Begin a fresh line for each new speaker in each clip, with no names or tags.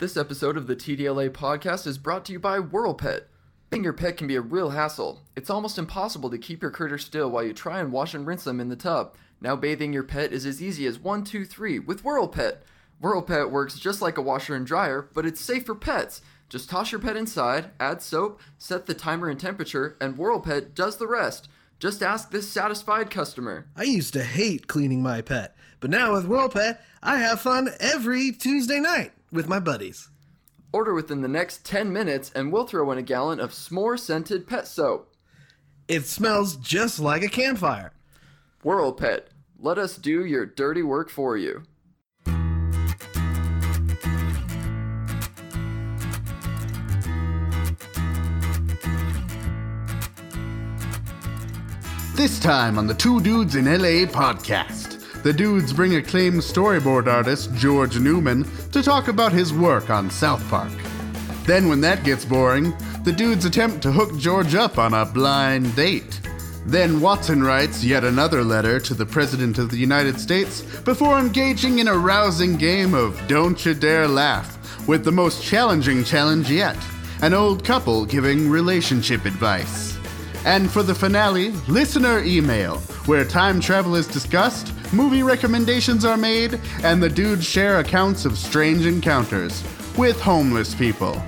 This episode of the TDLA podcast is brought to you by Whirlpet. Bathing your pet can be a real hassle. It's almost impossible to keep your critter still while you try and wash and rinse them in the tub. Now bathing your pet is as easy as 1, 2, 3 with Whirlpet. Whirlpet works just like a washer and dryer, but it's safe for pets. Just toss your pet inside, add soap, set the timer and temperature, and Whirlpet does the rest. Just ask this satisfied customer.
I used to hate cleaning my pet, but now with Whirlpet, I have fun every Tuesday night with my buddies.
Order within the next 10 minutes and we'll throw in a gallon of s'more scented pet soap.
It smells just like a campfire.
Whirlpet, let us do your dirty work for you.
This time on the Two Dudes in LA podcast, the dudes bring acclaimed storyboard artist George Newman to talk about his work on South Park. Then, when that gets boring, the dudes attempt to hook George up on a blind date. Then Watson writes yet another letter to the President of the United States before engaging in a rousing game of Don't You Dare Laugh with the most challenging challenge yet an old couple giving relationship advice. And for the finale, listener email, where time travel is discussed, movie recommendations are made, and the dudes share accounts of strange encounters with homeless people.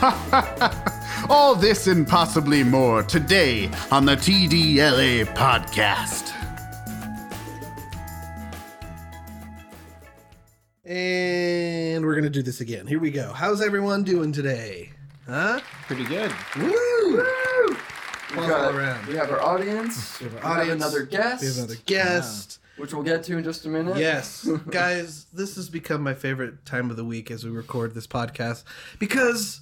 All this and possibly more today on the TDLA podcast.
And we're gonna do this again. Here we go. How's everyone doing today? Huh?
Pretty good.
Woo!
We got-
all around.
we have our audience.
We have our
We have
audience.
another guest,
We have another guest.
Which we'll get to in just a minute.
Yes, guys, this has become my favorite time of the week as we record this podcast because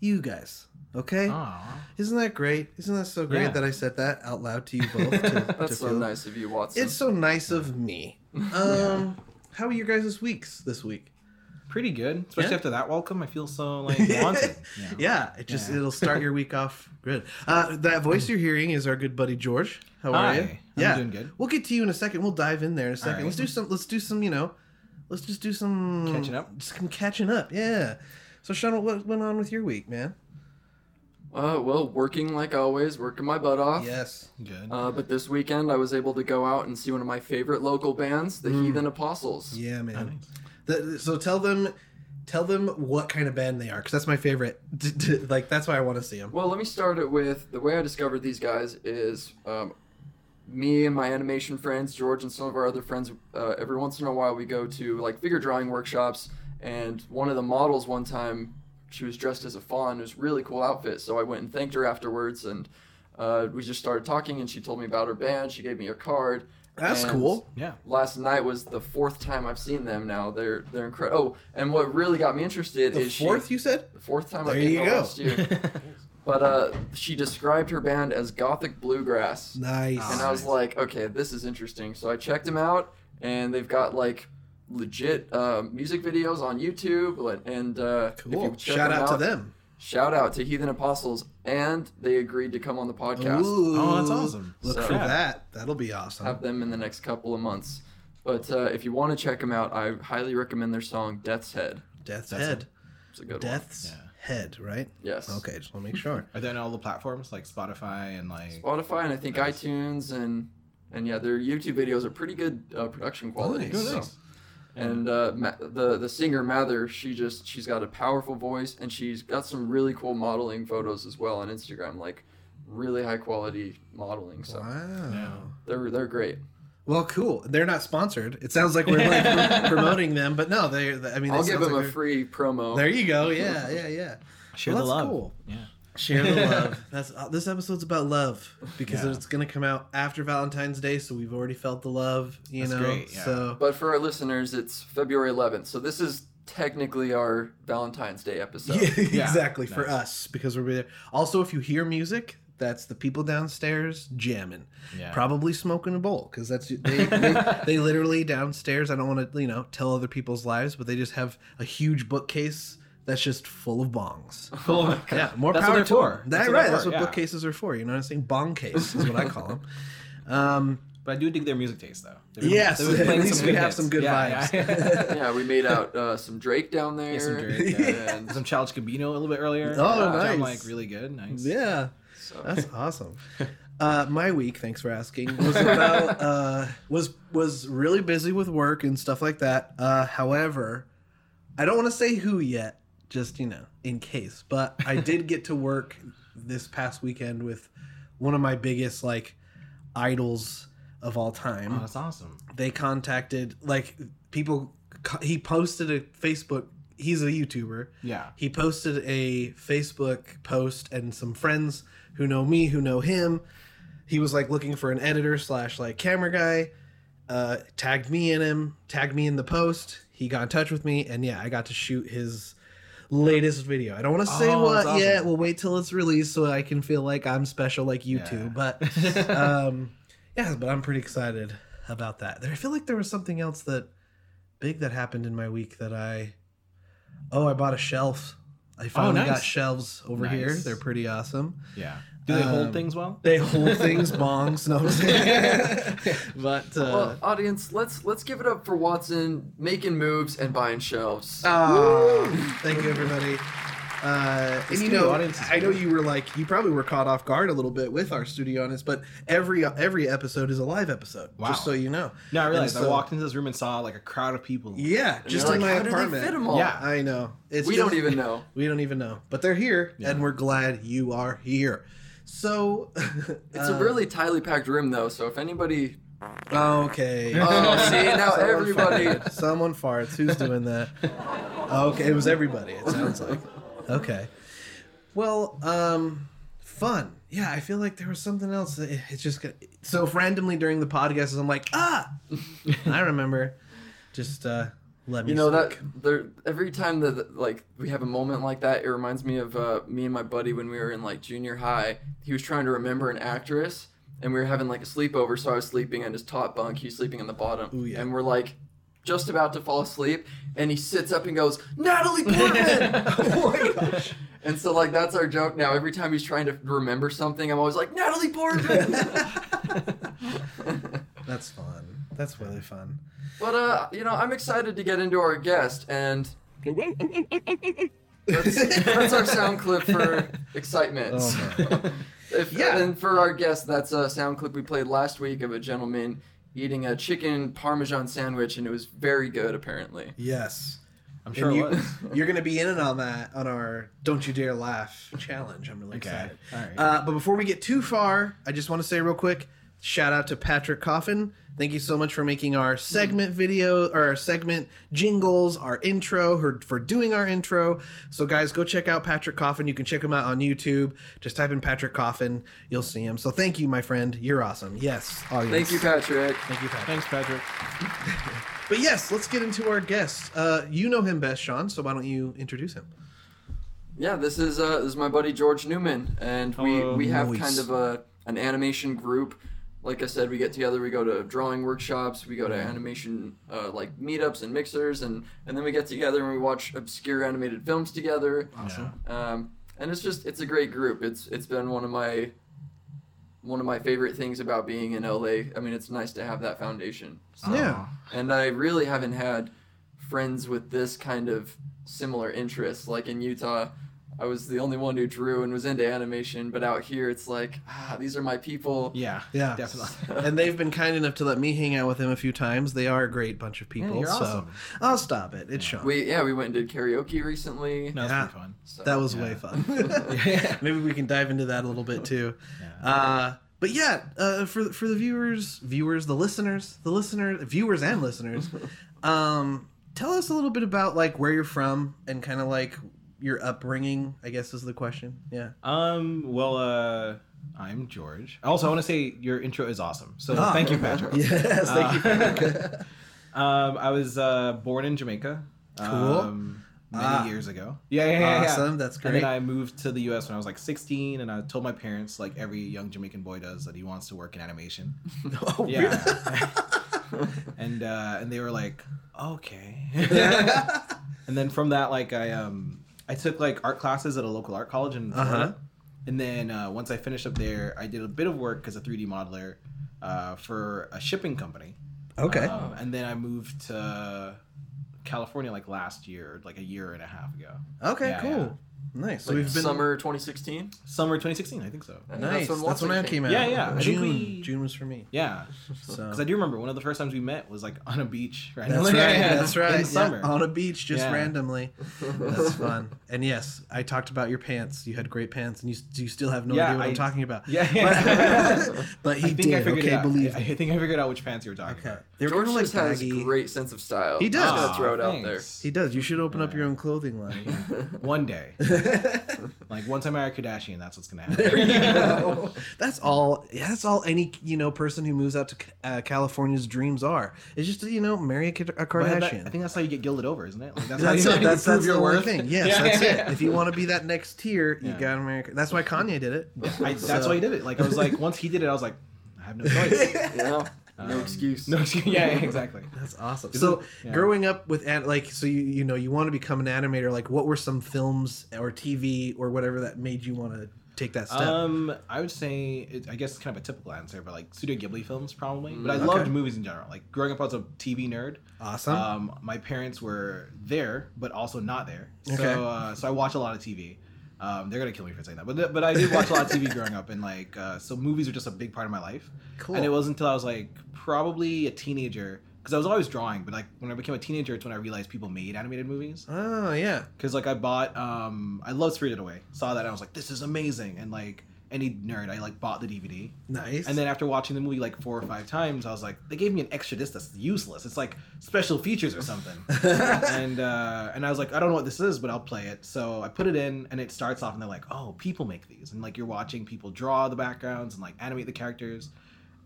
you guys. Okay,
Aw.
isn't that great? Isn't that so great
Yeah.
that I said that out loud to you both? To, to
That's so
feel-
nice of you, Watson.
It's so nice of me. Um, how are your guys' weeks this week?
Pretty good. Especially
Yeah?
after that welcome, I feel so like wanted. Yeah.
Yeah, it just
Yeah.
it'll start your week off good. Uh, that voice you're hearing is our good buddy George. How are
Hi,
you?
I'm
yeah,
doing good.
We'll get to you in a second. We'll dive in there in a second.
right.
Let's do some. Let's do some. You know, let's just do some
Catching up?
Some catching up. Yeah. So Sean, what went on with your week, man?
Uh, well, working like always, working my butt off.
Yes.
Good.
Uh, but this weekend, I was able to go out and see one of my favorite local bands, the Heathen Apostles.
Mm. Yeah, man.
Nice.
The- so tell them, tell them what kind of band they are, because that's my favorite. like that's why I want to see them.
Well, let me start it with the way I discovered these guys is um, me and my animation friends, George and some of our other friends. Uh, every once in a while, we go to like figure drawing workshops, and one of the models one time she was dressed as a fawn. It was a really cool outfit, so I went and thanked her afterwards, and uh, we just started talking, and she told me about her band. She gave me a card.
That's
and
cool.
Yeah.
Last night was the fourth time I've seen them. Now they're they're incredible. Oh, and what really got me interested
The
is she-
fourth, you said?
the fourth time
There
I came
you
out
go.
last year. But uh, she described her band as gothic bluegrass,
Nice.
and I was like, okay, this is interesting. So I checked them out, and they've got like legit uh, music videos on YouTube. And uh, if you
cool.
check
Shout
them
out to them.
Shout out to Heathen Apostles, and they agreed to come on the podcast.
Ooh.
Oh, that's awesome.
Look
So-
for that. That'll be awesome.
Have them in the next couple of months. But uh, if you want to check them out, I highly recommend their song "Death's Head."
Death's
That's
Head.
It's a good
Death's
Yeah.
Head, right?
Yes.
Okay, just want to make sure.
Are they on all the platforms like Spotify and like?
Spotify and I think
Nice.
iTunes and and yeah, their YouTube videos are pretty good uh, production quality.
Nice.
so.
nice.
And uh, Ma- the the singer Mather, she just she's got a powerful voice and she's got some really cool modeling photos as well on Instagram, like really high quality modeling. So
Wow.
Yeah.
they're they're great.
Well, cool. They're not sponsored. It sounds like we're like promoting them, but no, they. I mean,
I'll give them
like
a free promo.
There you go. Yeah, yeah, yeah.
Share
Well,
the
that's
love.
cool.
Yeah.
Share the love. That's uh, this episode's about love because
Yeah.
it's gonna come out after Valentine's Day, so we've already felt the love. You
That's
know,
great, yeah.
so
But for our listeners, it's February 11th, so this is technically our Valentine's Day episode.
yeah, exactly for us because we're there. Also, if you hear music, that's the people downstairs jamming,
Yeah.
probably smoking a bowl because that's they, they they literally downstairs. I don't want to you know tell other people's lives, but they just have a huge bookcase that's just full of bongs.
Oh my God.
Yeah, more
That's
power
what they're
to
for.
them.
That's
That,
what
right.
they're
That's what
yeah.
bookcases are for. You know what I'm saying? Bong case is what I call them. Um,
But I do dig their music taste though. They've been-
Yes,
they've
at least we have
hits.
some good
Yeah,
vibes.
Yeah,
yeah, we made out uh, some Drake down there.
Yeah, some Drake, yeah.
And
some Childish Gambino a little bit earlier.
Oh,
which I'm
nice.
like really good. Nice.
Yeah,
so-
that's awesome. Uh, my week, thanks for asking, was about uh, was was really busy with work and stuff like that. Uh, however, I don't want to say who yet, just you know, in case. But I did get to work this past weekend with one of my biggest like idols of all time
Oh, that's awesome.
they contacted like people he posted a facebook he's a youtuber
Yeah.
he posted a facebook post and some friends who know me who know him. He was like looking for an editor slash like camera guy uh tagged me in him tagged me in the post. He got in touch with me and yeah i got to shoot his latest video. I don't want to say
Oh,
what
awesome.
yet. We'll wait till it's released so i can feel like i'm special like you two but um yeah but i'm pretty excited about that. I feel like there was something else that big that happened in my week that i oh i bought a shelf i finally got
nice.
shelves over here they're pretty awesome
Yeah. Do they hold
Um,
things well?
they hold things bongs no I'm saying. but uh
Well, audience, let's let's give it up for Watson making moves and buying shelves.
Oh, thank you, everybody. Uh, and you know, I know you were like, you probably were caught off guard a little bit with our studio audience, but every every episode is a live episode.
Wow.
Just so you know.
No, I realized.
And
I walked into this room and saw like a crowd of people.
Yeah,
And
just in
like,
my
How did
apartment.
they fit 'em all?
Yeah.
I know. It's
we
just-
don't even know.
We don't even know, but they're here,
Yeah.
and we're glad you are here. So,
It's
uh,
a really tightly packed room, though. So if anybody,
okay.
oh, see now
Someone
everybody.
farted. Someone farts. Who's doing that? Okay, it was everybody. It sounds like. Okay. Well, um, fun. Yeah, I feel like there was something else. that it- It's just got, so randomly during the podcast, I'm like, ah, I remember. Just uh, let me.
You know
speak.
that there every time that like we have a moment like that, it reminds me of uh, me and my buddy when we were in like junior high. He was trying to remember an actress, and we were having like a sleepover. So I was sleeping on his top bunk. He's sleeping on the bottom,
Ooh, yeah.
and we're like just about to fall asleep, and he sits up and goes, "Natalie Portman!"
oh my gosh.
and so like that's our joke now. Every time he's trying to remember something, I'm always like, "Natalie Portman."
That's fun. That's really fun.
But uh, you know, I'm excited to get into our guest, and that's, that's our sound clip for excitement.
Oh,
So, if,
Yeah.
And for our guest, that's a sound clip we played last week of a gentleman eating a chicken parmesan sandwich, and it was very good, apparently.
Yes.
I'm sure
and
it
you,
was.
you're going to be in it on that on our "Don't You Dare Laugh" challenge. I'm really
Okay.
excited.
All right.
Uh, but before we get too far, I just want to say real quick shout out to Patrick Coffin. Thank you so much for making our segment video or our segment jingles, our intro, her, for doing our intro. So, guys, go check out Patrick Coffin. You can check him out on YouTube. Just type in Patrick Coffin, you'll see him. So, thank you, my friend. You're awesome. Yes, audience.
Thank you, Patrick.
Thank you, Patrick.
Thanks, Patrick.
But yes, let's get into our guest. Uh, you know him best, Sean. So why don't you introduce him?
Yeah, this is uh, this is my buddy George Newman, and we
Hello.
we have
Nice.
kind of a an animation group. Like I said, we get together, we go to drawing workshops, we go to animation uh, like meetups and mixers, and and then we get together and we watch obscure animated films together.
Awesome.
Um, and it's just it's a great group. It's it's been one of my one of my favorite things about being in LA. I mean, it's nice to have that foundation. So-
Yeah.
and I really haven't had friends with this kind of similar interests. Like in Utah, I was the only one who drew and was into animation, but out here it's like, ah, these are my people.
Yeah.
Yeah.
Definitely.
and they've been kind enough to let me hang out with them a few times. They are a great bunch of people.
you're
so
awesome.
I'll stop it. It's Sean.
We yeah, we went and did karaoke recently.
No, it's
Yeah.
pretty fun.
So,
that was
Yeah.
way fun. Maybe we can dive into that a little bit too.
Yeah.
Uh, but yeah, uh, for for the viewers, viewers, the listeners, the listeners, viewers and listeners, um, tell us a little bit about like where you're from and kind of like your upbringing. I guess is the question. Yeah.
Um. Well, uh, I'm George. Also, I want to say your intro is awesome. So
Ah.
thank you, Patrick.
Yes. Thank you.
Uh,
Patrick.
Um, I was uh, born in Jamaica.
Cool.
Um, many
Ah.
years ago. Yeah, yeah, yeah. yeah.
awesome. That's great.
And then I moved to the U.S. when I was like 16, and I told my parents, like every young Jamaican boy does, that he wants to work in animation.
oh,
Yeah. and uh, and they were like, okay. and then from that, like I um I took like art classes at a local art college in Florida.
Uh-huh.
And then uh, once I finished up there, I did a bit of work as a 3D modeler. uh, for a shipping company.
Okay.
Um, and then I moved to California like last year, like a year and a half ago.
okay.
yeah,
cool.
Yeah.
Nice. So
Like
we've been
summer 2016.
Summer 2016, I think so.
Yeah,
Nice. That's when,
Watson
I came out.
Yeah, yeah. I think
June.
we-
June was for me.
Yeah,
So
because I do remember one of the first times we met was like on a beach. Right?
That's right. That's right.
In
yeah,
summer.
on a beach, just
Yeah.
randomly. That's fun. And yes, I talked about your pants. You had great pants, and you you still have no
Yeah,
idea what I,
I-
am talking about.
Yeah,
But, but he
I think I
did.
figured
Okay,
out.
believe
I. I think I figured out which pants you were talking
Okay.
about.
They're
George
like
has
baggy.
great sense of style.
He does.
I'm just gonna
Aw,
throw it out there.
He does. You should open up your own clothing line.
One day, like once I marry a Kardashian, that's what's gonna happen.
that's all. Yeah, that's all. Any you know person who moves out to uh, California's dreams are. It's just to, you know marry a, a Kardashian.
that- I think that's how you get gilded over, isn't it? Like,
that's
how
it.
you,
That's
you
that's,
prove
the
your
only
worth.
thing. Yes,
Yeah,
that's
yeah,
it.
yeah.
If you want to be that next tier, you gotta marry. That's why Kanye did it.
I, that's
So-
why he did it. Like I was like, once he did it, I was like, I have no choice.
Yeah, no
Um,
excuse.
No, excuse- yeah, yeah, exactly.
That's awesome. So,
yeah.
growing up with an- like, so you you know you want to become an animator. Like, what were some films or TV or whatever that made you want to take that step?
Um, I would say it, I guess it's kind of a typical answer, but like Studio Ghibli films probably. But I
Mm,
loved movies in general. Like growing up, I was a TV nerd.
awesome.
Um, my parents were there, but also not there.
Okay.
So, uh, so I watch a lot of TV. Um, they're gonna kill me for saying that, but but I did watch a lot of TV growing up, and like uh, so movies are just a big part of my life.
cool.
And it wasn't until I was like probably a teenager because I was always drawing, but like when I became a teenager, it's when I realized people made animated movies.
oh yeah.
Because like I bought, um, I love Spirited Away. Saw that and I was like, this is amazing. And like any nerd, I like bought the DVD.
Nice.
And then after watching the movie like four or five times, I was like, they gave me an extra disc that's useless. It's like special features or something. and uh, and I was like, I don't know what this is, but I'll play it. So I put it in, and it starts off, and they're like, oh, people make these, and like you're watching people draw the backgrounds and like animate the characters,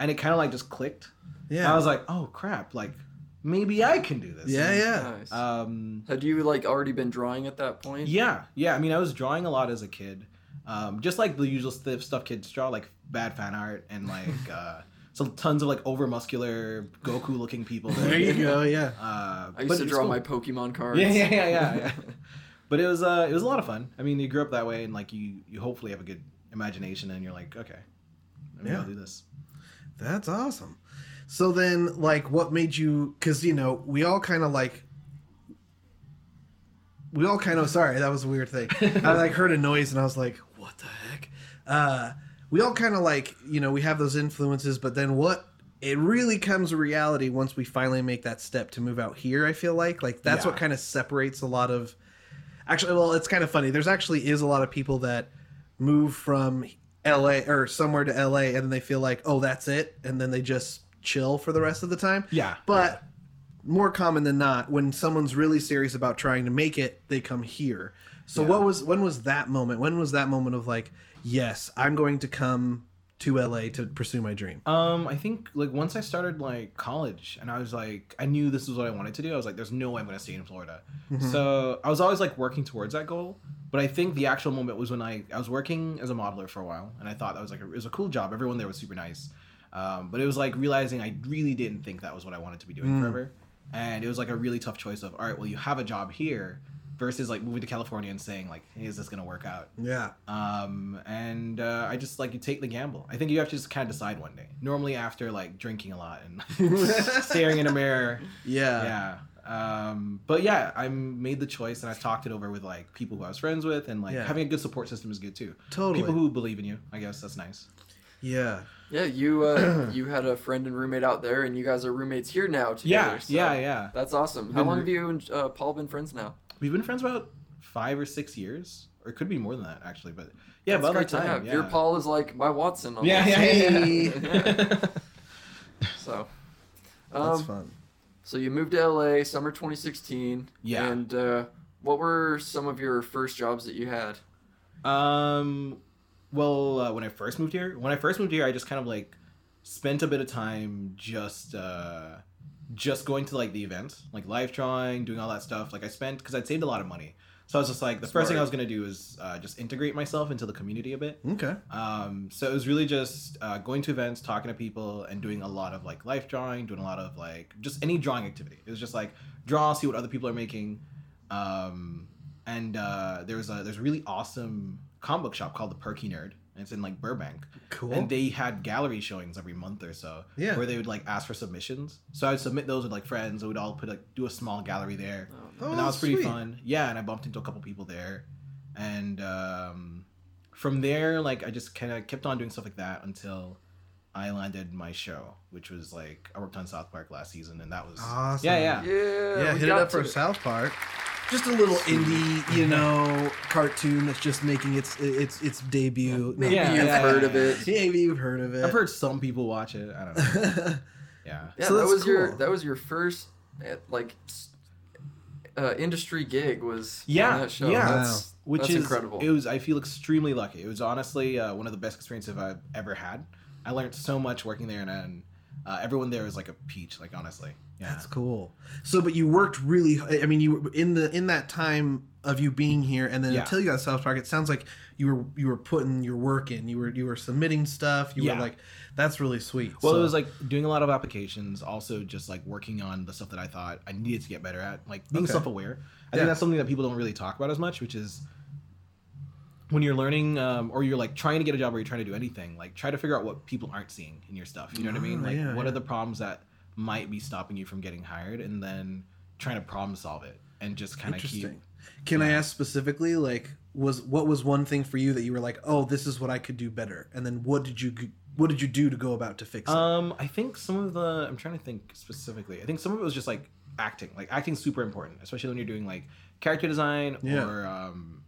and it kind of like just clicked.
yeah.
I was like, oh crap, like maybe I can do this.
yeah,
And,
yeah.
Nice.
Um,
Had you like already been drawing at that point?
yeah, yeah. I mean, I was drawing a lot as a kid, um, just like the usual stuff, stuff kids draw, like bad fan art and like uh, so tons of like over muscular Goku looking people.
There you go. Yeah.
Uh,
I used to draw
cool.
my Pokemon cards.
Yeah, yeah, yeah, yeah, yeah. but it was uh, it was a lot of fun. I mean, you grew up that way, and like you, you hopefully have a good imagination, and you're like, okay, maybe
Yeah.
I'll do this.
That's awesome. So then, like, what made you? Because you know, we all kind of like. We all kind of sorry that was a weird thing. I like heard a noise and I was like, "What the heck?" Uh, we all kind of like you know we have those influences, but then what? It really comes to reality once we finally make that step to move out here. I feel like like that's
Yeah.
what kind of separates a lot of. Actually, well, it's kind of funny. There's actually is a lot of people that move from LA or somewhere to LA and then they feel like, oh, that's it, and then they just chill for the rest of the time.
Yeah,
But more common than not, when someone's really serious about trying to make it, they come here. So
Yeah.
what was when was that moment? When was that moment of like, yes, I'm going to come to LA to pursue my dream?
Um, I think like once I started like college and I was like I knew this was what I wanted to do. I was like, there's no way I'm gonna stay in Florida. So I was always like working towards that goal. But I think the actual moment was when I I was working as a modeler for a while and I thought that was like a, it was a cool job. Everyone there was super nice. Um, but it was like realizing I really didn't think that was what I wanted to be doing forever. And it was like a really tough choice of all right, well you have a job here versus like moving to California and saying like, hey, is this gonna work out?
Yeah.
um and uh, i just like you take the gamble i think you have to just kind of decide one day normally after like drinking a lot and staring in a mirror
Yeah.
yeah um but yeah i made the choice and i talked it over with like people who i was friends with and like
Yeah.
having a good support system is good too
Totally.
people who believe in you i guess that's nice
Yeah.
Yeah, you uh, you had a friend and roommate out there, and you guys are roommates here now together.
yeah
so
yeah yeah
That's awesome. How
Been
long have you and uh, Paul been friends now?
We've been friends about five or six years or it could be more than that actually but yeah
That's
about
great
that time yeah.
Your Paul is like my Watson. Almost.
yeah yeah, yeah,
Hey.
So,
That's
um,
fun.
so you moved to LA summer 2016.
Yeah.
And uh, what were some of your first jobs that you had?
Um, well, uh, when I first moved here, when I first moved here, I just kind of like spent a bit of time just uh, just going to like the events, like live drawing, doing all that stuff. Like I spent because I'd saved a lot of money, so I was just like the first thing I was gonna do is uh, just integrate myself into the community a bit.
Okay.
Um, so it was really just uh, going to events, talking to people, and doing a lot of like life drawing, doing a lot of like just any drawing activity. It was just like draw, see what other people are making. Um, and uh, there's a there's a really awesome comic book shop called the Perky Nerd and it's in like Burbank.
Cool.
And they had gallery showings every month or so.
Yeah.
Where they would like ask for submissions. So I'd submit those with like friends. and we'd all put like do a small gallery there.
Oh,
and that was pretty
sweet.
fun. Yeah, and I bumped into a couple people there. And um, from there, like I just kind of kept on doing stuff like that until I landed my show, which was like I worked on South Park last season, and that was
Awesome.
yeah, yeah.
Yeah,
Yeah, hit it up for
to-
South Park. Just a little indie, you know, cartoon that's just making its its its debut.
Maybe
Yeah,
you've
yeah,
heard of it.
Maybe you've heard of it.
I've heard some people watch it. I don't know. Yeah.
Yeah,
So
that
that's
was your that was your first uh, like uh, industry gig was
Yeah,
on that show.
yeah.
That's,
Which
that's
is
incredible.
It was. I feel extremely lucky. It was honestly uh, one of the best experiences I've ever had. I learned so much working there, and, and uh, everyone there was like a peach. Like honestly, yeah.
That's cool. So, but you worked really. I mean, you were in the in that time of you being here, and then
Yeah.
until you got South Park, it sounds like you were you were putting your work in. You were you were submitting stuff. You
Yeah.
were like, that's really sweet.
Well,
So-
it was like doing a lot of applications, also just like working on the stuff that I thought I needed to get better at, like being
Okay.
self-aware. I
Yeah.
think that's something that people don't really talk about as much, which is when you're learning um, or you're like trying to get a job or you're trying to do anything, like try to figure out what people aren't seeing in your stuff. You know what I mean?
Ah,
Like, what are the problems that might be stopping you from getting hired, and then trying to problem solve it and just kind of keep.
Can I ask specifically, like, was what was one thing for you that you were like, oh, this is what I could do better, and then what did you what did you do to go about to fix it?
Um, I think some of the I'm trying to think specifically. I think some of it was just like acting. Like acting's super important, especially when you're doing like character design
Yeah.
or um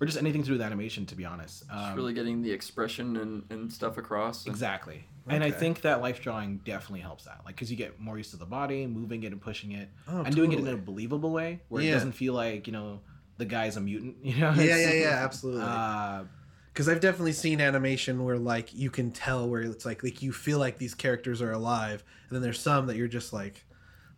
or just anything to do with animation. To be honest, um,
Just really getting the expression and, and stuff across. and-
exactly. And I think that life drawing definitely helps that, like because you get more used to the body, moving it and pushing it,
Oh,
and doing it in a believable way where
Yeah.
it doesn't feel like you know the guy's a mutant. You know?
yeah, yeah, yeah, absolutely.
Uh,
Because I've definitely seen animation where like you can tell where it's like like you feel like these characters are alive, and then there's some that you're just like,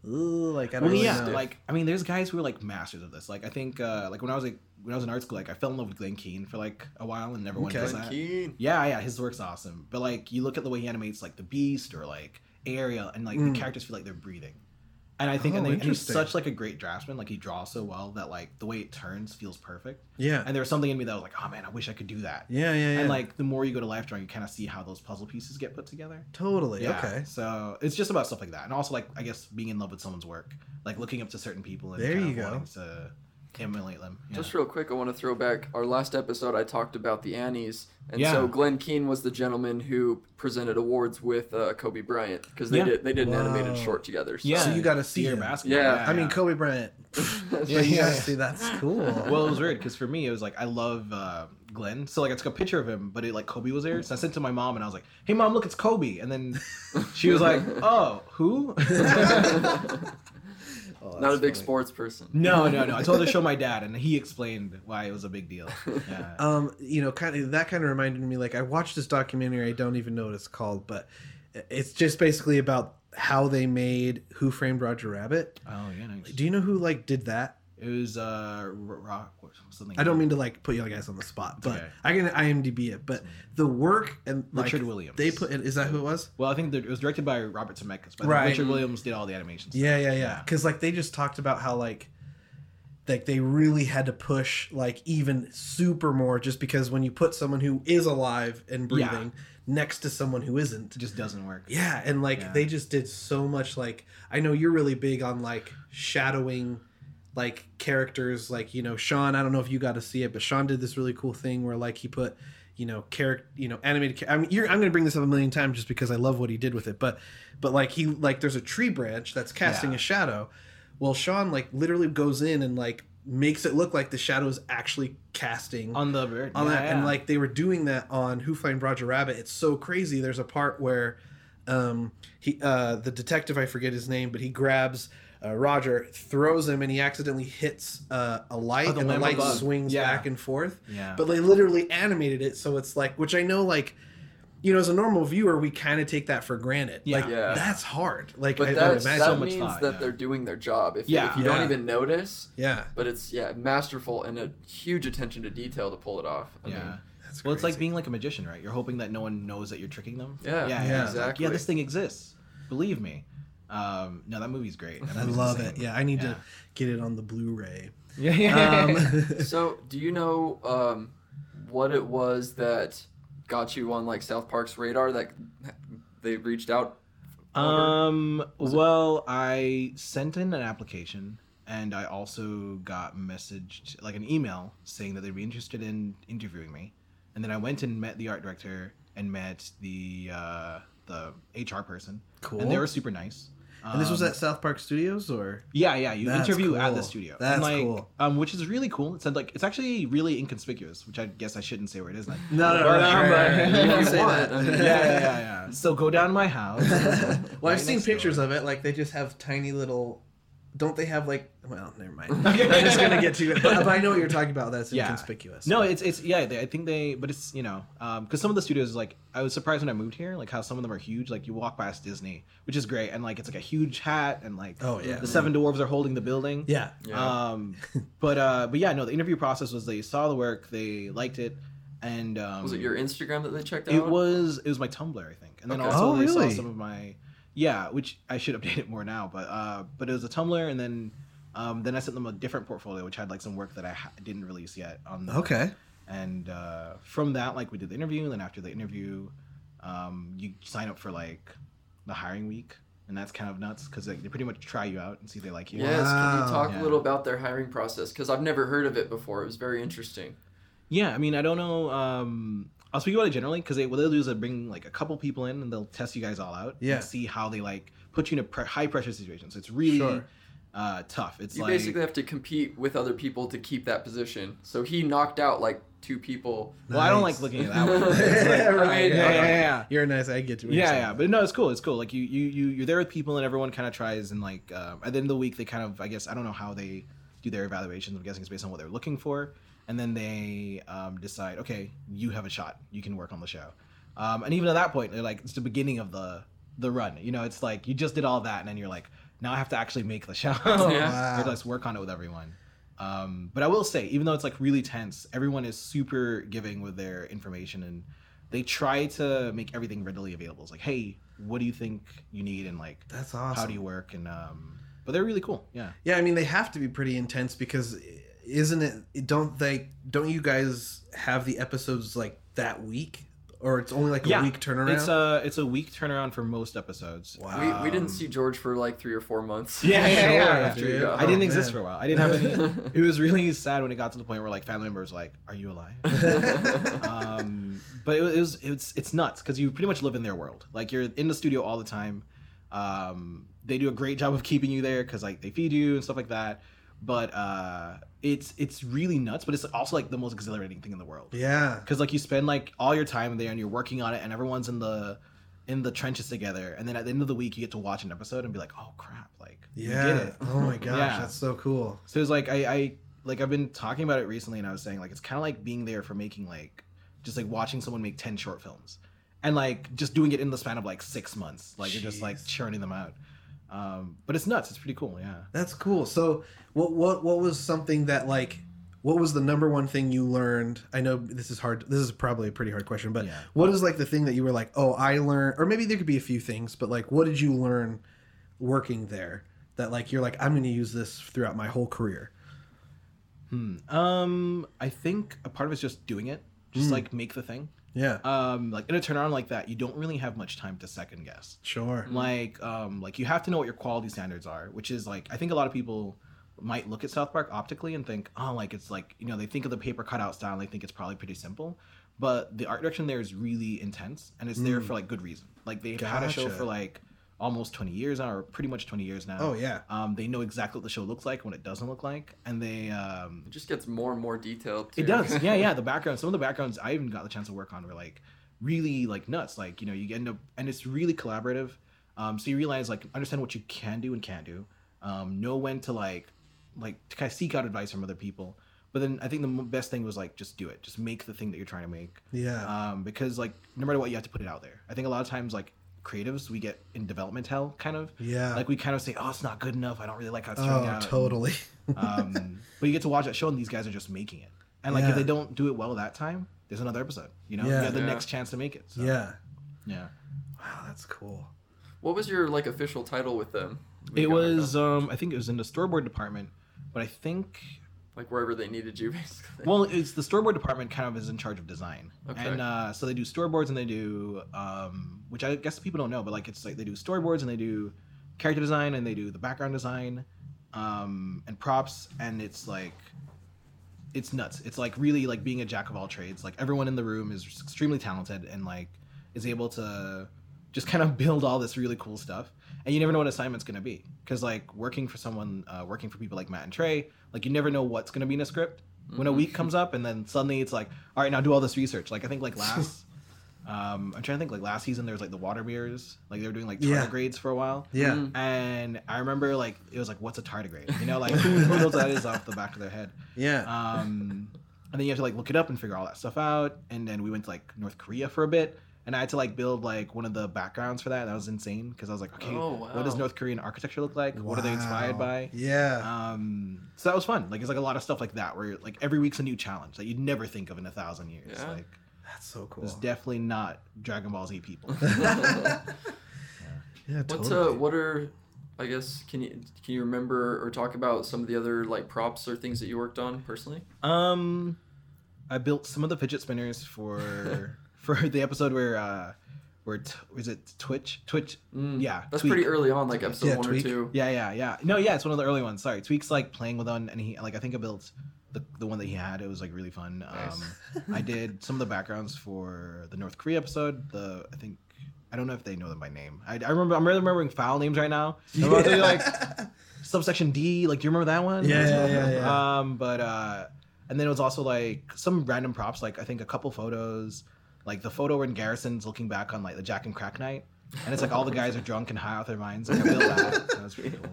Ooh, like I don't
Well,
really
yeah,
know.
like I mean, there's guys who are like masters of this. Like I think, uh, like when I was like when I was in art school, like I fell in love with Glenn Keane for like a while and never went
Okay.
to that.
Keane.
Yeah, yeah, his work's awesome. But like you look at the way he animates like the Beast or like Ariel, and like
Mm.
the characters feel like they're breathing. And I think,
Oh,
and, they, and he's such like a great draftsman. Like he draws so well that like the way it turns feels perfect.
yeah,
And there was something in me that was like, oh man, I wish I could do that.
yeah, yeah, yeah.
And like the more you go to life drawing, you kind of see how those puzzle pieces get put together.
totally
Yeah.
okay.
So it's just about stuff like that, and also like I guess being in love with someone's work, like looking up to certain people and
There you go.
to emulate them. Yeah.
Just real quick, I want to throw back our last episode. I talked about the Annies, and
Yeah.
so Glenn Keane was the gentleman who presented awards with uh, Kobe Bryant because they
Yeah.
did they did an
Wow.
animated short together. So.
yeah,
So you gotta see
your
him.
basketball.
Yeah.
I mean, Kobe Bryant.
Yeah,
but you gotta
yeah.
see that's cool.
Well, it was weird because for me, it was like I love uh, Glenn, so like I took a picture of him, but it like Kobe was there, so I sent it to my mom, and I was like, "Hey, mom, look, it's Kobe," and then she was like, "Oh, who?"
Oh,
Not a big
funny.
sports person.
no, no, no. I told the show my dad, and he explained why it was a big deal. Yeah.
um you know kind of that kind of reminded me like i watched this documentary i don't even know what it's called but it's just basically about how they made who framed roger rabbit
oh yeah, nice.
do you know who like did that
It was uh, rock or something.
i don't mean to like put you guys on the spot but
okay.
i can imdb it but the work and like,
Richard Williams.
they put is that who it was
Well, I think it was directed by Robert Zemeckis, but
Right.
Richard Williams did all the animations.
yeah yeah yeah because like they just talked about how like like they really had to push like even super more just because when you put someone who is alive and
Yeah.
breathing next to someone who isn't
It just doesn't work.
Yeah, and like
Yeah.
they just did so much like I know you're really big on like shadowing like characters like you know Sean I don't know if you got to see it but Sean did this really cool thing where like he put you know character you know animated I mean you're, I'm going to bring this up a million times just because I love what he did with it but but like he like there's a tree branch that's casting
Yeah.
a shadow well Sean like literally goes in and like makes it look like the shadow is actually casting
On the bird.
on
yeah,
that and like they were doing that on who framed roger rabbit it's so crazy there's a part where um he uh the detective i forget his name but he grabs uh, roger throws him and he accidentally hits uh, a light
Oh, the
and the light
above.
swings
Yeah.
back and forth
Yeah.
but they literally animated it so it's like which i know like you know as a normal viewer we kind of take that for granted
Yeah.
like
Yeah.
that's hard like
But
I, I
that's,
imagine
that
so much
means
thought,
that
yeah.
they're doing their job. If,
Yeah.
if you
Yeah.
don't even notice,
yeah
but it's yeah masterful and a huge attention to detail to pull it off. I
yeah.
mean,
that's
well, it's like being like a magician, right? You're hoping that no one knows that you're tricking them.
Yeah,
yeah,
yeah,
It's like,
exactly.
yeah, this thing exists. Believe me. Um, no, that movie's great. That
i love
insane.
it yeah i need
Yeah.
to get it on the blu-ray
Yeah, yeah.
um,
so do you know um, what it was that got you on like South Park's radar that they reached out?
Um. Well, I sent in an application, and I also got messaged like an email saying that they'd be interested in interviewing me, and then I went and met the art director and met the uh, the HR person.
Cool.
And they were super nice.
And this was
Um,
at South Park Studios, or
Yeah, yeah. You
That's
interview at the studio.
That's
like,
cool.
Um, which is really cool. It said like it's actually really inconspicuous, which I guess I shouldn't say where it is. Like,
no, no,
But,
no,
um,
right,
You can
say that.
yeah, yeah, yeah, yeah. So go down my house.
well,
Right
I've seen pictures
door.
of it. Like they just have tiny little. Don't they have like? Well, never mind. I'm just gonna get to it, but, but I know what you're talking about. That's
Yeah.
inconspicuous.
No, it's it's yeah. They, I think they, but it's you know, because some of the studios like I was surprised when I moved here, like how some of them are huge. Like you walk past Disney, which is great, and like it's like a huge hat, and like
Oh, yeah.
the seven dwarves are holding the building.
Yeah.
Yeah.
Um, but uh, but yeah, no. The interview process was they saw the work, they liked it, and um,
Was it your Instagram that they checked out?
It was it was my Tumblr, I think, and then
Okay.
also
Oh,
they saw some of my yeah, which I should update it more now, but uh, but it was a Tumblr, and then um, then I sent them a different portfolio, which had like some work that I ha- didn't release yet on. The,
Okay.
And uh, from that, like we did the interview, and then after the interview, um, you sign up for like the hiring week, and that's kind of nuts because like, they pretty much try you out and see if they like you.
Yes, can you talk
Yeah.
a little about their hiring process? Because I've never heard of it before. It was very interesting.
Yeah, I mean, I don't know. Um, I'll speak about it generally because they, what they'll do is they bring like a couple people in and they'll test you guys all out.
Yeah.
And see how they like put you in a pre- high pressure situation. So it's really
Sure.
uh, tough. It's
You
like
basically have to compete with other people to keep that position. So he knocked out like two people.
well, I don't like looking at that one. Like-
Yeah, right.
yeah, yeah, yeah, yeah.
You're nice. I get you.
Yeah, yeah, but no, it's cool. It's cool. Like you, you, you, you're there with people, and everyone kind of tries, and like um, at the end of the week, they kind of, I guess, I don't know how they do their evaluations. I'm guessing it's based on what they're looking for, and then they um, decide, okay, you have a shot. You can work on the show, um, and even at that point, they're like, it's the beginning of the the run. You know, it's like you just did all that, and then you're like, now I have to actually make the show.
Yeah.
Or let's work on it with everyone. Um, but I will say, even though it's like really tense, everyone is super giving with their information and they try to make everything readily available. It's like, hey, what do you think you need and like
That's awesome.
how do you work? And um, but they're really cool. Yeah.
Yeah, I mean they have to be pretty intense because isn't it? Don't they? Don't you guys have the episodes like that week, or it's only like a
Yeah,
week turnaround?
It's a it's a week turnaround for most episodes.
wow.
we, we didn't see George for like three or four months.
Yeah, yeah,
Sure,
yeah, yeah.
after you
I didn't
Oh,
exist
man.
for a while. I didn't have any. it was really sad when it got to the point where like family members were like, "Are you alive?" um, but it was, it was it's it's nuts because you pretty much live in their world. Like you're in the studio all the time. Um, they do a great job of keeping you there because like they feed you and stuff like that. But uh, it's it's really nuts. But it's also like the most exhilarating thing in the world
Yeah.
because like you spend like all your time there and you're working on it and everyone's in the in the trenches together and then at the end of the week you get to watch an episode and be like oh crap like
Yeah. Oh my gosh,
Yeah.
that's so cool.
so it's like I, I like I've been talking about it recently, and I was saying like it's kind of like being there for making like just like watching someone make ten short films, and like just doing it in the span of like six months. Like you're just like churning them out. Um, but it's nuts. It's pretty cool. Yeah.
That's cool. So, what what what was something that like what was the number one thing you learned? I know this is hard. This is probably a pretty hard question, but
Yeah.
what is like the thing that you were like, "Oh, I learned," or maybe there could be a few things, but like what did you learn working there that like you're like, "I'm going to use this throughout my whole career."
Hmm. Um, I think a part of it's just doing it. Just
Mm.
like make the thing.
Yeah.
Um, like in a turnaround like that, you don't really have much time to second guess.
Sure.
like um like you have to know what your quality standards are which is like i think a lot of people might look at south park optically and think oh like it's like you know they think of the paper cutout style and they think it's probably pretty simple but the art direction there is really intense and it's there
Mm.
for like good reason like they've had a show for like almost 20 years now or pretty much 20 years now
Oh yeah.
um they know exactly what the show looks like when it doesn't look like and they um
It just gets more and more detailed.
it does. Yeah, yeah. The background, some of the backgrounds I even got the chance to work on were like really like nuts. Like, you know, you end up and it's really collaborative. Um, so you realize like understand what you can do and can't do. Um, know when to like like to kind of seek out advice from other people. But then I think the best thing was like just do it. Just make the thing that you're trying to make.
Yeah.
Um, because like no matter what, you have to put it out there. I think a lot of times like creatives we get in development hell kind of
yeah.
like we kind of say oh it's not good enough i don't really like how it's turning
oh,
out
totally.
um, but you get to watch that show and these guys are just making it. And like if they don't do it well that time, there's another episode. You know,
Yeah.
you have the
Yeah.
next chance to make it. So,
yeah.
yeah.
Wow, that's cool.
What was your like official title with them?
It was um, I think it was in the storyboard department, but I think
like wherever they needed you, basically.
Well, it's the storyboard department kind of is in charge of design,
Okay.
and uh, so they do storyboards and they do, um, which I guess people don't know, but like it's like they do storyboards and they do character design and they do the background design, um, and props, and it's like it's nuts. It's like really like being a jack of all trades. Like everyone in the room is extremely talented and like is able to just kind of build all this really cool stuff. And you never know what assignment's going to be because like working for someone, uh, working for people like Matt and Trey, like you never know what's going to be in a script. When a week comes up and then suddenly it's like, all right, now do all this research. Like I think like last. Um, I'm trying to think. Like last season, there was like the water mirrors. Like they were doing like
Yeah.
tardigrades for a while.
Yeah.
Mhm.
And I remember like it was like, what's a tardigrade? You know, like who, who knows that is off the back of their head.
Yeah.
Um, and then you have to like look it up and figure all that stuff out. And then we went to like North Korea for a bit, and I had to like build like one of the backgrounds for that. That was insane because I was like, okay,
Oh,
what does. North Korean architecture look like? What are they inspired by?
Yeah.
Um, so that was fun. Like it's like a lot of stuff like that where like every week's a new challenge that you'd never think of in a thousand years.
Yeah.
Like
That's so cool.
it's definitely not Dragon Ball Z people.
yeah.
What's
totally.
uh, what are, I guess, can you can you remember or talk about some of the other like props or things that you worked on personally?
Um, I built some of the fidget spinners for for the episode where uh, where t- was it Twitch? Twitch?
Mm,
Yeah,
that's
Tweak.
pretty early on, like episode
Yeah,
one
Tweak.
or two.
Yeah, yeah, yeah. No, yeah, it's one of the early ones. Sorry, Tweak's like playing with one, and he like I think I built the the one that he had. It was like really fun.
Nice.
Um, I did some of the backgrounds for the North Korea episode. The I think I don't know if they know them by name. I, I remember I'm really remembering file names right now. I'm about to do, like subsection D. Like, do you remember that one?
Yeah, yeah, yeah, yeah.
Um, but uh, and then it was also like some random props. Like I think a couple photos. Like the photo when Garrison's looking back on like the Jack and Crack night, and it's like all the guys are drunk and high off their minds. Like, I built that. That was pretty cool.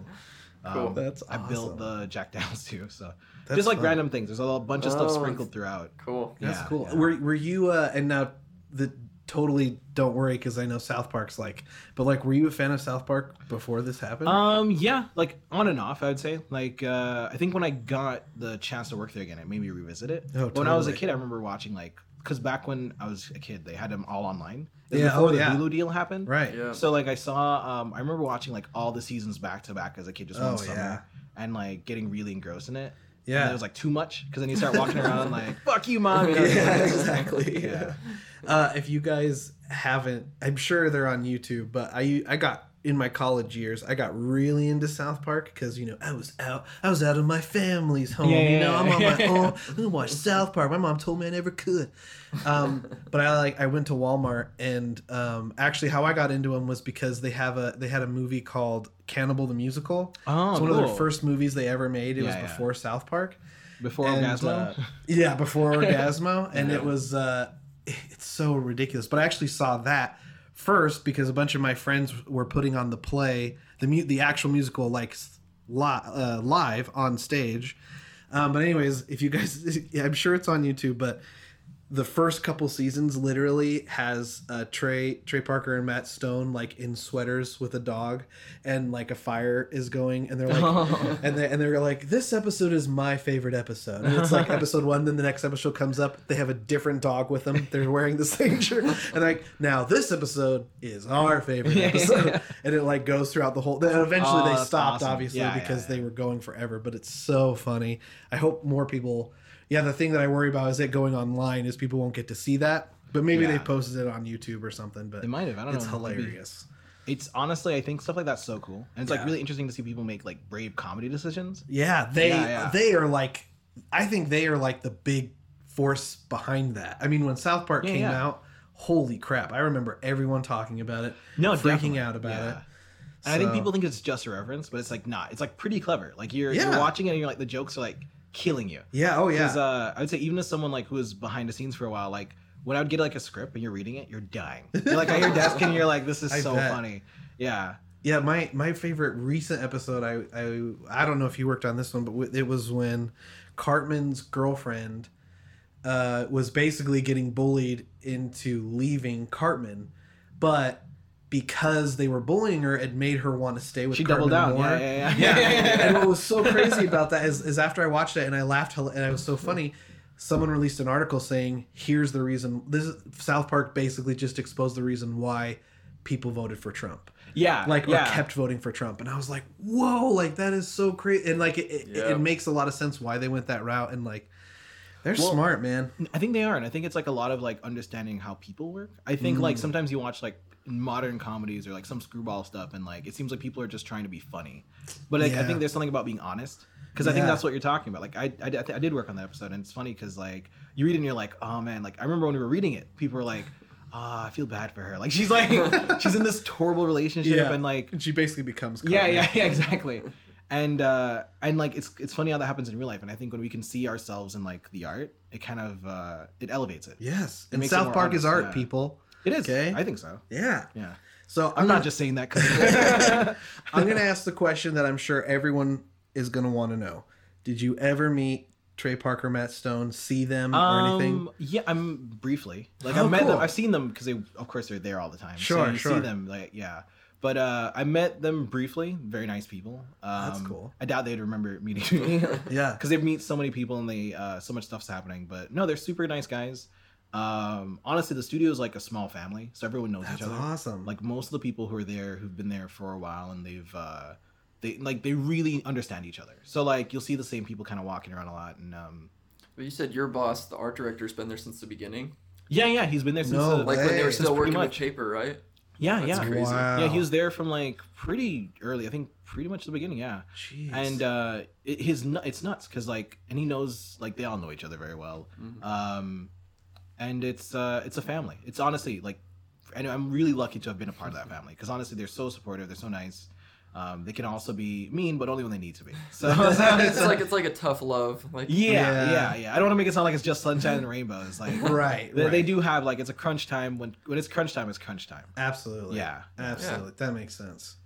Cool.
Um,
That's
I built the Jack Downs too. So
That's
just like
fun.
random things. There's a little bunch of stuff
Oh,
sprinkled throughout.
Cool.
That's
Yeah,
cool.
yeah.
Were were you uh and now the totally don't worry because I know South Park's like, but like, were you a fan of South Park before this happened?
Um, yeah, like on and off, I would say. Like, uh, I think when I got the chance to work there again, it made me revisit it.
Oh,
But When I was a kid, I remember watching like, because back when I was a kid, they had them all online. It
Yeah,
before
oh,
the
yeah.
Hulu deal happened.
right.
Yeah.
So like I saw, um, I remember watching like all the seasons back to back as a kid, just one
Oh,
summer,
yeah.
and like getting really engrossed in it.
Yeah.
then it was like too much because then you start walking around like, "Fuck you, mom." You know,
yeah,
like-
exactly.
Yeah.
Uh, if you guys haven't, I'm sure they're on YouTube, but I I got in my college years, I got really into South Park because you know I was out, I was out of my family's home.
Yeah,
you know,
yeah,
I'm on my own. I'm gonna watch South Park. My mom told me I never could. Um, but I like I went to Walmart and um, actually how I got into them was because they have a they had a movie called Cannibal the Musical.
Oh,
it's one of their first movies they ever made. It was
Yeah, yeah.
before South Park.
Before
And,
Orgazmo.
uh, yeah, before Orgazmo, and
Yeah.
it was uh, it's so ridiculous. But I actually saw that first because a bunch of my friends were putting on the play, the mu- the actual musical, like li- uh, live on stage. Um, but anyways, if you guys, I'm sure it's on YouTube, but the first couple seasons literally has uh, Trey Trey Parker and Matt Stone like in sweaters with a dog, and like a fire is going, and they're like, and they and they're like, this episode is my favorite episode. And it's like episode one, then the next episode comes up, they have a different dog with them. They're wearing the same shirt, and like now this episode is our favorite episode, and it like goes throughout the whole. Then eventually
Oh,
they stopped,
awesome.
obviously,
Yeah, yeah,
because
yeah.
they were going forever. But it's so funny. I hope more people. Yeah, the thing that I worry about is it going online is people won't get to see that. But maybe
Yeah.
they posted it on YouTube or something. But
They might have. I don't
it's
know. Maybe.
hilarious.
It's honestly, I think stuff like that's so cool, and it's like really interesting to see people make like brave comedy decisions.
Yeah, they
Yeah, yeah.
they are like, I think they are like the big force behind that. I mean, when South Park
Yeah,
came
yeah.
out, holy crap! I remember everyone talking about it,
No,
freaking
definitely.
out about
Yeah.
it.
And I think people think it's just a reference, but it's like not. It's like pretty clever. Like you're
Yeah.
you're watching it and you're like the jokes are like killing you.
Yeah, oh yeah,
uh, I would say even as someone like who was behind the scenes for a while, like when I would get like a script and you're reading it, you're dying. You're like at your desk and you're like, this is
I
so
bet.
funny. Yeah.
Yeah, my my favorite recent episode. I I I don't know if you worked on this one, but w- it was when Cartman's girlfriend uh, was basically getting bullied into leaving Cartman, but because they were bullying her, it made her want to stay with
She
Cartman
doubled down.
more.
Yeah, yeah, yeah.
and what was so crazy about that is, is after I watched it and I laughed and it was so funny. Someone released an article saying, "Here's the reason." This is, South Park basically just exposed the reason why people voted for Trump.
Yeah,
like
yeah.
kept voting for Trump, and I was like, whoa, like that is so crazy, and like it, it,
Yeah.
it makes a lot of sense why they went that route, and like they're
Well,
smart, man.
I think they are, and I think it's like a lot of like understanding how people work. I think
Mm.
like sometimes you watch like modern comedies or like some screwball stuff, and like it seems like people are just trying to be funny. But like, I think there's something about being honest because I think that's what you're talking about. Like I I, did- I did work on that episode, and it's funny because like you read it and you're like, oh man, like I remember when we were reading it, people were like. Ah, I feel bad for her. Like she's like she's in this horrible relationship and like
she basically becomes
yeah, yeah, yeah, exactly. And uh and like it's it's funny how that happens in real life. And I think when we can see ourselves in like the art, it kind of uh it elevates it.
yes,
It
and South Park is art,
yeah.
people.
It is.
Okay.
I think so.
Yeah.
Yeah.
So
I'm not just saying that because
I'm gonna ask the question that I'm sure everyone is gonna want to know. Did you ever meet Trey Parker, Matt Stone, see them or anything?
Um, yeah, I'm briefly like
Oh,
I've met them. I've seen them because they, of course, they're there all the time.
Sure,
so you
sure.
See them, like yeah. But uh, I met them briefly. Very nice people. Um,
That's cool.
I doubt they'd remember meeting me.
Yeah.
because they meet so many people and they uh, so much stuff's happening. But no, they're super nice guys. Um, honestly, the studio is like a small family, so everyone knows
That's
each other.
awesome.
Like most of the people who are there, who've been there for a while, and they've uh, they like they really understand each other. So like you'll see the same people kind of walking around a lot, and um,
But you said your boss, the art director's been there since the beginning.
yeah, yeah, he's been there since
No,
the,
Like when they were still
pretty
working with
much.
paper, right?
yeah,
That's
yeah,
crazy.
Wow.
yeah. He was there from like pretty early. I think pretty much the beginning. Yeah.
Jeez.
and uh it, his it's nuts because like and he knows like they all know each other very well
Mhm.
um and it's uh it's a family it's honestly like and i'm really lucky to have been a part of that family because honestly they're so supportive they're so nice um they can also be mean but only when they need to be so
it's like it's like a tough love. Like
yeah,
Yeah.
yeah yeah i don't want to make it sound like it's just sunshine and rainbows like
right,
they,
right.
they do have like it's a crunch time when when it's crunch time it's crunch time
Absolutely.
Yeah.
Absolutely. That makes sense.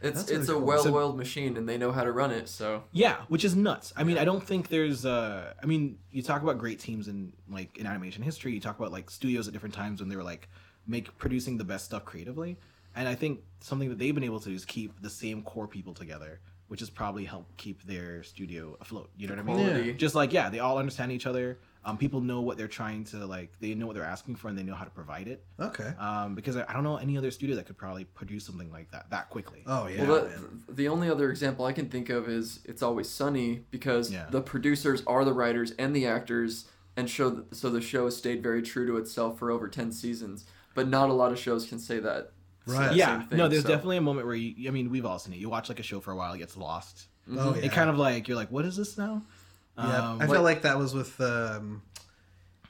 It's
That's
it's
really
a
cool.
well-oiled machine, and they know how to run it. So
Yeah, which is nuts. I mean, I don't think there's uh I mean, you talk about great teams in like in animation history, you talk about like studios at different times when they were like make producing the best stuff creatively. And I think something that they've been able to do is keep the same core people together, which has probably helped keep their studio afloat. You know what I mean?
quality.
Just like yeah, they all understand each other. Um, people know what they're trying to like. They know what they're asking for, and they know how to provide it.
Okay.
Um, because I, I don't know any other studio that could probably produce something like that that quickly.
Oh yeah.
well, the, the only other example I can think of is It's Always Sunny because
Yeah.
the producers are the writers and the actors, and show so the show has stayed very true to itself for over ten seasons. But not a lot of shows can say that.
Right.
yeah,
thing,
no, there's
so-
definitely a moment where you. I mean, we've all seen it. You watch like a show for a while, it gets lost.
Oh yeah.
It kind of like you're like, what is this now?
Yeah,
Um,
I felt like that was with um,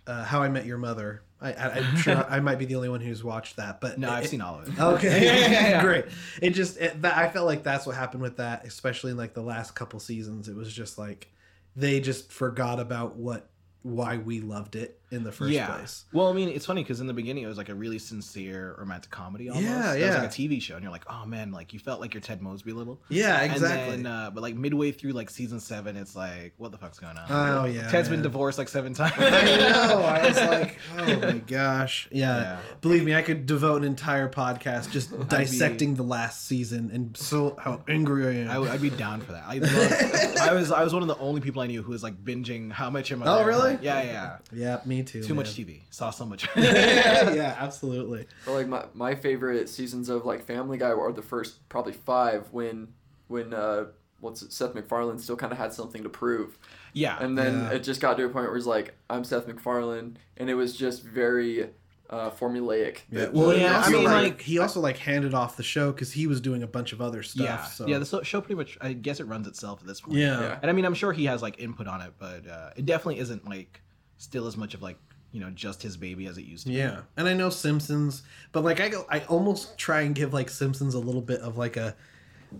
uh, How I Met Your Mother. I, I, I'm sure I might be the only one who's watched that, but
no,
it-
I've seen all of it.
Okay,
Yeah, yeah, yeah.
great. It just it, that I felt like that's what happened with that, especially in like the last couple seasons. It was just like they just forgot about what why we loved it in the first
yeah.
place.
Well, I mean, it's funny because in the beginning it was like a really sincere romantic comedy. Almost.
Yeah,
It was like a TV show, and you're like, oh man, like you felt like you're Ted Mosby little.
Yeah, exactly.
And then, uh, but like midway through like season seven, it's like, what the fuck's going on?
Oh, yeah,
Ted's been divorced like seven times.
I know. I was like, oh my gosh. Yeah.
Yeah.
Believe me, I could devote an entire podcast just dissecting the last season and so how angry I am.
I would, I'd be down for that. I, I was I was one of the only people I knew who was like binging How Much Am Mother.
Oh, really?
Yeah, yeah.
yeah, me too.
Too much. TV. Saw so much.
yeah, absolutely.
But like my, my favorite seasons of like Family Guy are the first probably five when when uh what's it, Seth MacFarlane still kind of had something to prove,
yeah.
and then
Yeah.
it just got to a point where he's like I'm Seth MacFarlane, and it was just very uh, formulaic.
Yeah. Well,
Yeah,
he
I
also,
mean,
like,
like-
he also like handed off the show because he was doing a bunch of other stuff.
yeah.
So.
Yeah, the show pretty much I guess it runs itself at this point.
yeah.
Yeah.
And I mean I'm sure he has like input on it, but uh, it definitely isn't like still as much of like, you know, just his baby as it used to. be.
Yeah, and I know Simpsons, but like I go, I almost try and give like Simpsons a little bit of like a,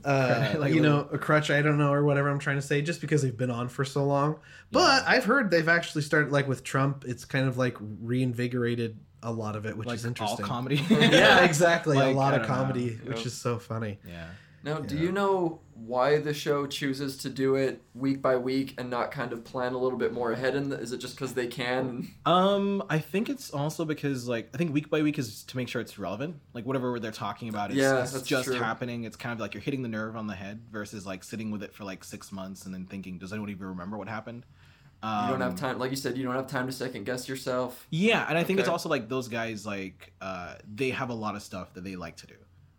uh,
Like
you
little-
know, a crutch. I don't know or whatever I'm trying to say, just because they've been on for so long. But I've heard they've actually started like with Trump. It's kind of like reinvigorated a lot of it, which
Like
is
all
interesting.
comedy.
yeah, exactly. a lot of
don't know.
comedy, which is so funny.
Yeah.
Now, do
Yeah.
you know why the show chooses to do it week by week and not kind of plan a little bit more ahead? And is it just because they can?
Um, I think it's also because like I think week by week is to make sure it's relevant. Like whatever they're talking about, it's,
Yeah,
it's just
true.
happening. It's kind of like you're hitting the nerve on the head versus like sitting with it for like six months and then thinking, does anyone even remember what happened? Um,
You don't have time, like you said, you don't have time to second guess yourself.
Yeah, and I think it's also like those guys like uh they have a lot of stuff that they like to do.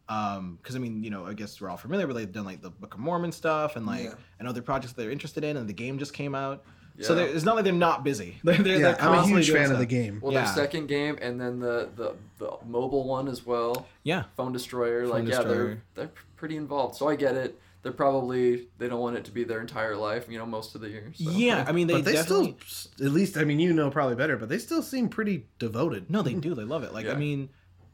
Um, because I mean, you know, I guess we're all familiar with they've done like the Book of Mormon stuff and like
Yeah.
and other projects that they're interested in, and the game just came out. So
Yeah.
they're- it's not like they're not busy. They're, they're,
Yeah,
they're
I'm a huge
doing
fan of the game.
Well,
Yeah.
their second game, and then the, the the mobile one as well,
Yeah,
Phone Destroyer.
Phone
like, yeah, they're they're pretty involved. So I get it. They're probably they don't want it to be their entire life, you know, most of the year. So.
yeah. I mean, they,
but they
definitely.
still, at least, I mean, you know probably better, but they still seem pretty devoted.
No, they do. They love it. Like, I mean,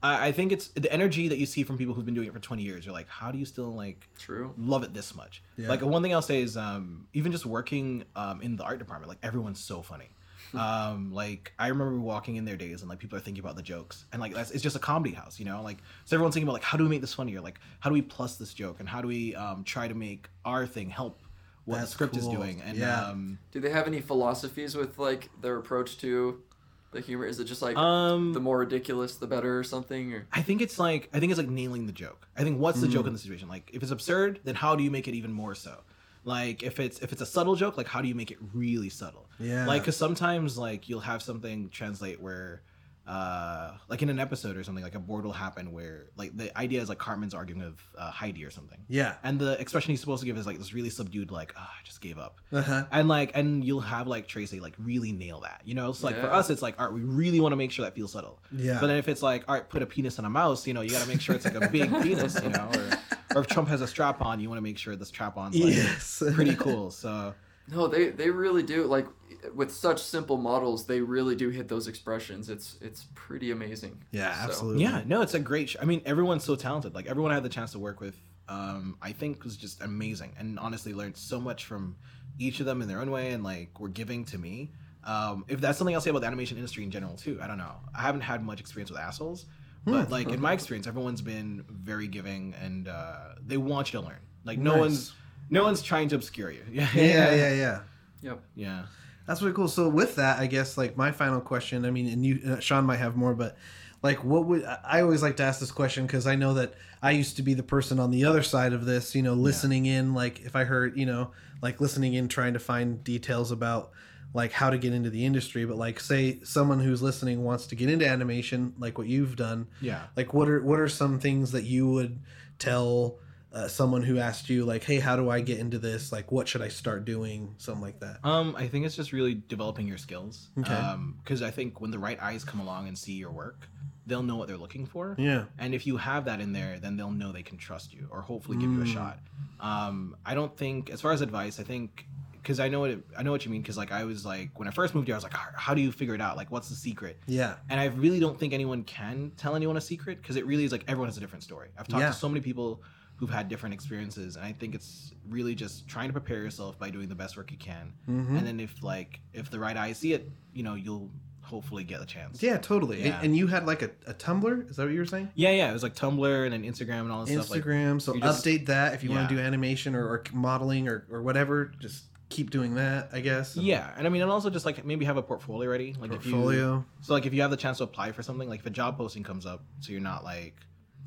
I, I think it's the energy that you see from people who've been doing it for 20 years. You're like, how do you still like
True.
love it this much?
Yeah.
Like, one thing I'll say is, um, even just working um, in the art department, like everyone's so funny. um, like I remember walking in their days and like people are thinking about the jokes and like that's it's just a comedy house, you know. Like so everyone's thinking about like how do we make this funnier? Like how do we plus this joke and how do we um, try to make our thing help what
That's
the script is doing? And
Yeah.
um,
Do they have any philosophies with like their approach to the humor? Is it just like
um,
the more ridiculous, the better, or something? Or
I think it's like I think it's like nailing the joke. I think what's the joke in the situation? Like if it's absurd, then how do you make it even more so? Like if it's if it's a subtle joke, like how do you make it really subtle?
Yeah.
Like because sometimes like you'll have something translate where, uh, like in an episode or something, like a board will happen where like the idea is like Cartman's arguing with uh, Heidi or something,
Yeah.
and the expression he's supposed to give is like this really subdued, like oh, I just gave up.
Uh-huh.
And like, and you'll have like Tracy like really nail that, you know. It's like for us, it's like, all right, we really want to make sure that feels subtle.
Yeah.
But then if it's like, all right, put a penis on a mouse, you know, you got to make sure it's like a big penis, you know. Or, or if Trump has a strap on, you want to make sure the strap on's like
Yes.
pretty cool. So
no, they they really do. Like with such simple models, they really do hit those expressions. It's it's pretty amazing.
Yeah,
So-
absolutely.
yeah, no, it's a great. Sh- I mean, everyone's so talented. Like everyone I had the chance to work with, um, I think was just amazing, and honestly learned so much from each of them in their own way, and like were giving to me. Um, if that's something I'll say about the animation industry in general too, I don't know. I haven't had much experience with assholes, but like in my experience, everyone's been very giving, and uh, they want you to learn. Like no
Nice.
one's no one's trying to obscure you. Yeah,
Yeah, yeah, yeah.
Yep.
yeah.
That's really cool. So with that, I guess like my final question. I mean, and you, uh, Sean might have more, but like, what would I I always like to ask this question because I know that I used to be the person on the other side of this. You know, listening in. Like, if I heard, you know, like listening in, trying to find details about like how to get into the industry. But like, say someone who's listening wants to get into animation, like what you've done.
Yeah.
Like, what are what are some things that you would tell? Uh, someone who asked you like hey how do i get into this like what should i start doing something like that
Um, I think it's just really developing your skills.
Okay.
Um, because I think when the right eyes come along and see your work, they'll know what they're looking for.
yeah
And if you have that in there, then they'll know they can trust you or hopefully give you a
Mm.
shot. Um, I don't think, as far as advice, I think because I know what it, I know what you mean. Because like I was like when I first moved here, I was like, how, how do you figure it out? Like, what's the secret?
yeah
And I really don't think anyone can tell anyone a secret because it really is like everyone has a different story. I've talked
Yeah.
to so many people who've had different experiences, and I think it's really just trying to prepare yourself by doing the best work you can.
Mhm.
And then if like if the right eyes see it, you know, you'll hopefully get a chance.
Yeah, totally. And-
Yeah.
And, you had like a, a Tumblr? Is that what you were saying?
Yeah, yeah. It was like Tumblr and then Instagram and all this stuff. Like,
Instagram. so
you just-
update that if you want to do animation or, or modeling or, or whatever. Just keep doing that, I guess. and
yeah, and I mean, and also just like maybe have a portfolio ready. Like if you
Portfolio.
So like if you have the chance to apply for something, like if a job posting comes up, so you're not like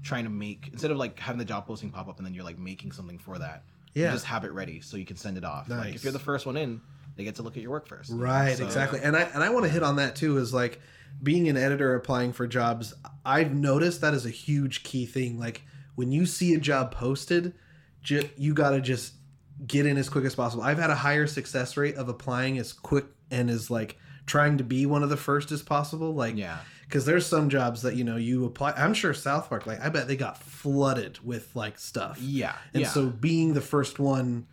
trying to make instead of like having the job posting pop up and then you're like making something for that.
Yeah.
You just have it ready so you can send it off. Like
Nice.
if you're the first one in, they get to look at your work first.
Right,
So-
exactly. And I and I want to hit on that too is like being an editor applying for jobs, I've noticed that is a huge key thing. Like when you see a job posted, ju- you got to just get in as quick as possible. I've had a higher success rate of applying as quick and as like trying to be one of the first as possible. Like
Yeah.
Because there's some jobs that you know you apply. I'm sure South Park, like I bet they got flooded with like stuff.
Yeah.
And
yeah.
so being the first one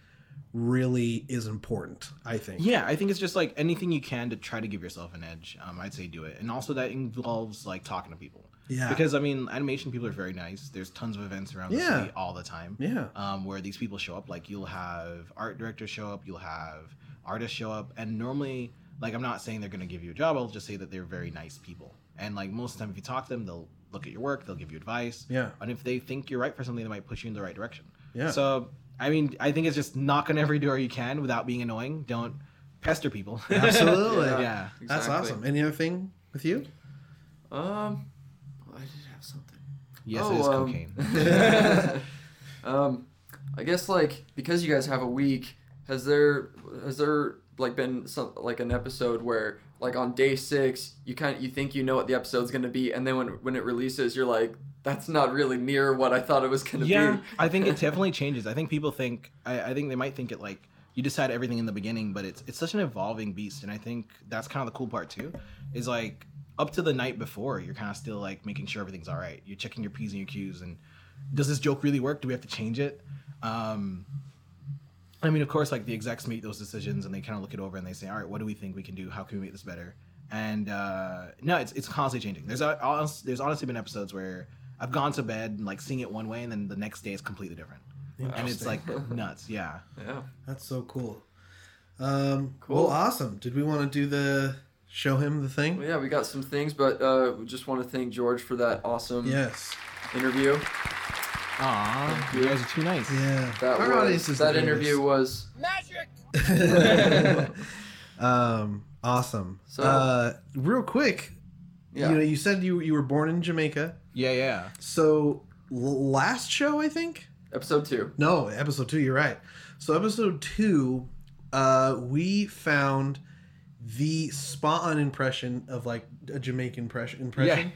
really is important. I think.
Yeah, I think it's just like anything you can to try to give yourself an edge. Um, I'd say do it, and also that involves like talking to people.
Yeah.
Because I mean, animation people are very nice. There's tons of events around the
Yeah.
city all the time.
Yeah.
Um, where these people show up. Like you'll have art directors show up, you'll have artists show up, and normally, like I'm not saying they're gonna give you a job. I'll just say that they're very nice people. And like most of the time, if you talk to them, they'll look at your work, they'll give you advice.
Yeah.
And if they think you're right for something, they might push you in the right direction.
Yeah.
So I mean, I think it's just knock on every door you can without being annoying. Don't pester people.
Absolutely.
Yeah.
yeah.
That's awesome. Any other thing with you?
Um, I did have something.
Yes,
Oh,
it is
um,
cocaine.
um, I guess like because you guys have a week, has there has there like been some like an episode where like on day six, you kind of you think you know what the episode's gonna be, and then when when it releases, you're like, that's not really near what I thought it was gonna
yeah
be.
i think it definitely changes. I think people think I, I think they might think it like you decide everything in the beginning but it's it's such an evolving beast and i think that's kind of the cool part too is like up to the night before you're kind of still like making sure everything's all right. You're checking your p's and your q's and does this joke really work? Do we have to change it? Um i mean of course like the execs make those decisions and they kind of look it over and they say all right what do we think we can do how can we make this better and uh no it's it's constantly changing there's a, there's honestly been episodes where i've gone to bed like seeing it one way and then the next day it's completely different and it's like nuts yeah
Yeah.
That's so cool. Um,
Cool.
Well, awesome. Did we want to do the show him the thing?
Well, yeah, we got some things, but uh, we just want to thank George for that awesome
Yes.
interview.
Aw, you guys are too nice
Yeah.
That
Our
was,
audience is
that
the
interview was
um, awesome.
So-
uh, real quick,
yeah.
you know, you said you you were born in Jamaica.
yeah yeah
So l- last show, I think.
episode two.
No, episode two. You're right. So episode two, uh, we found the spot on impression of like a Jamaican impression. impression.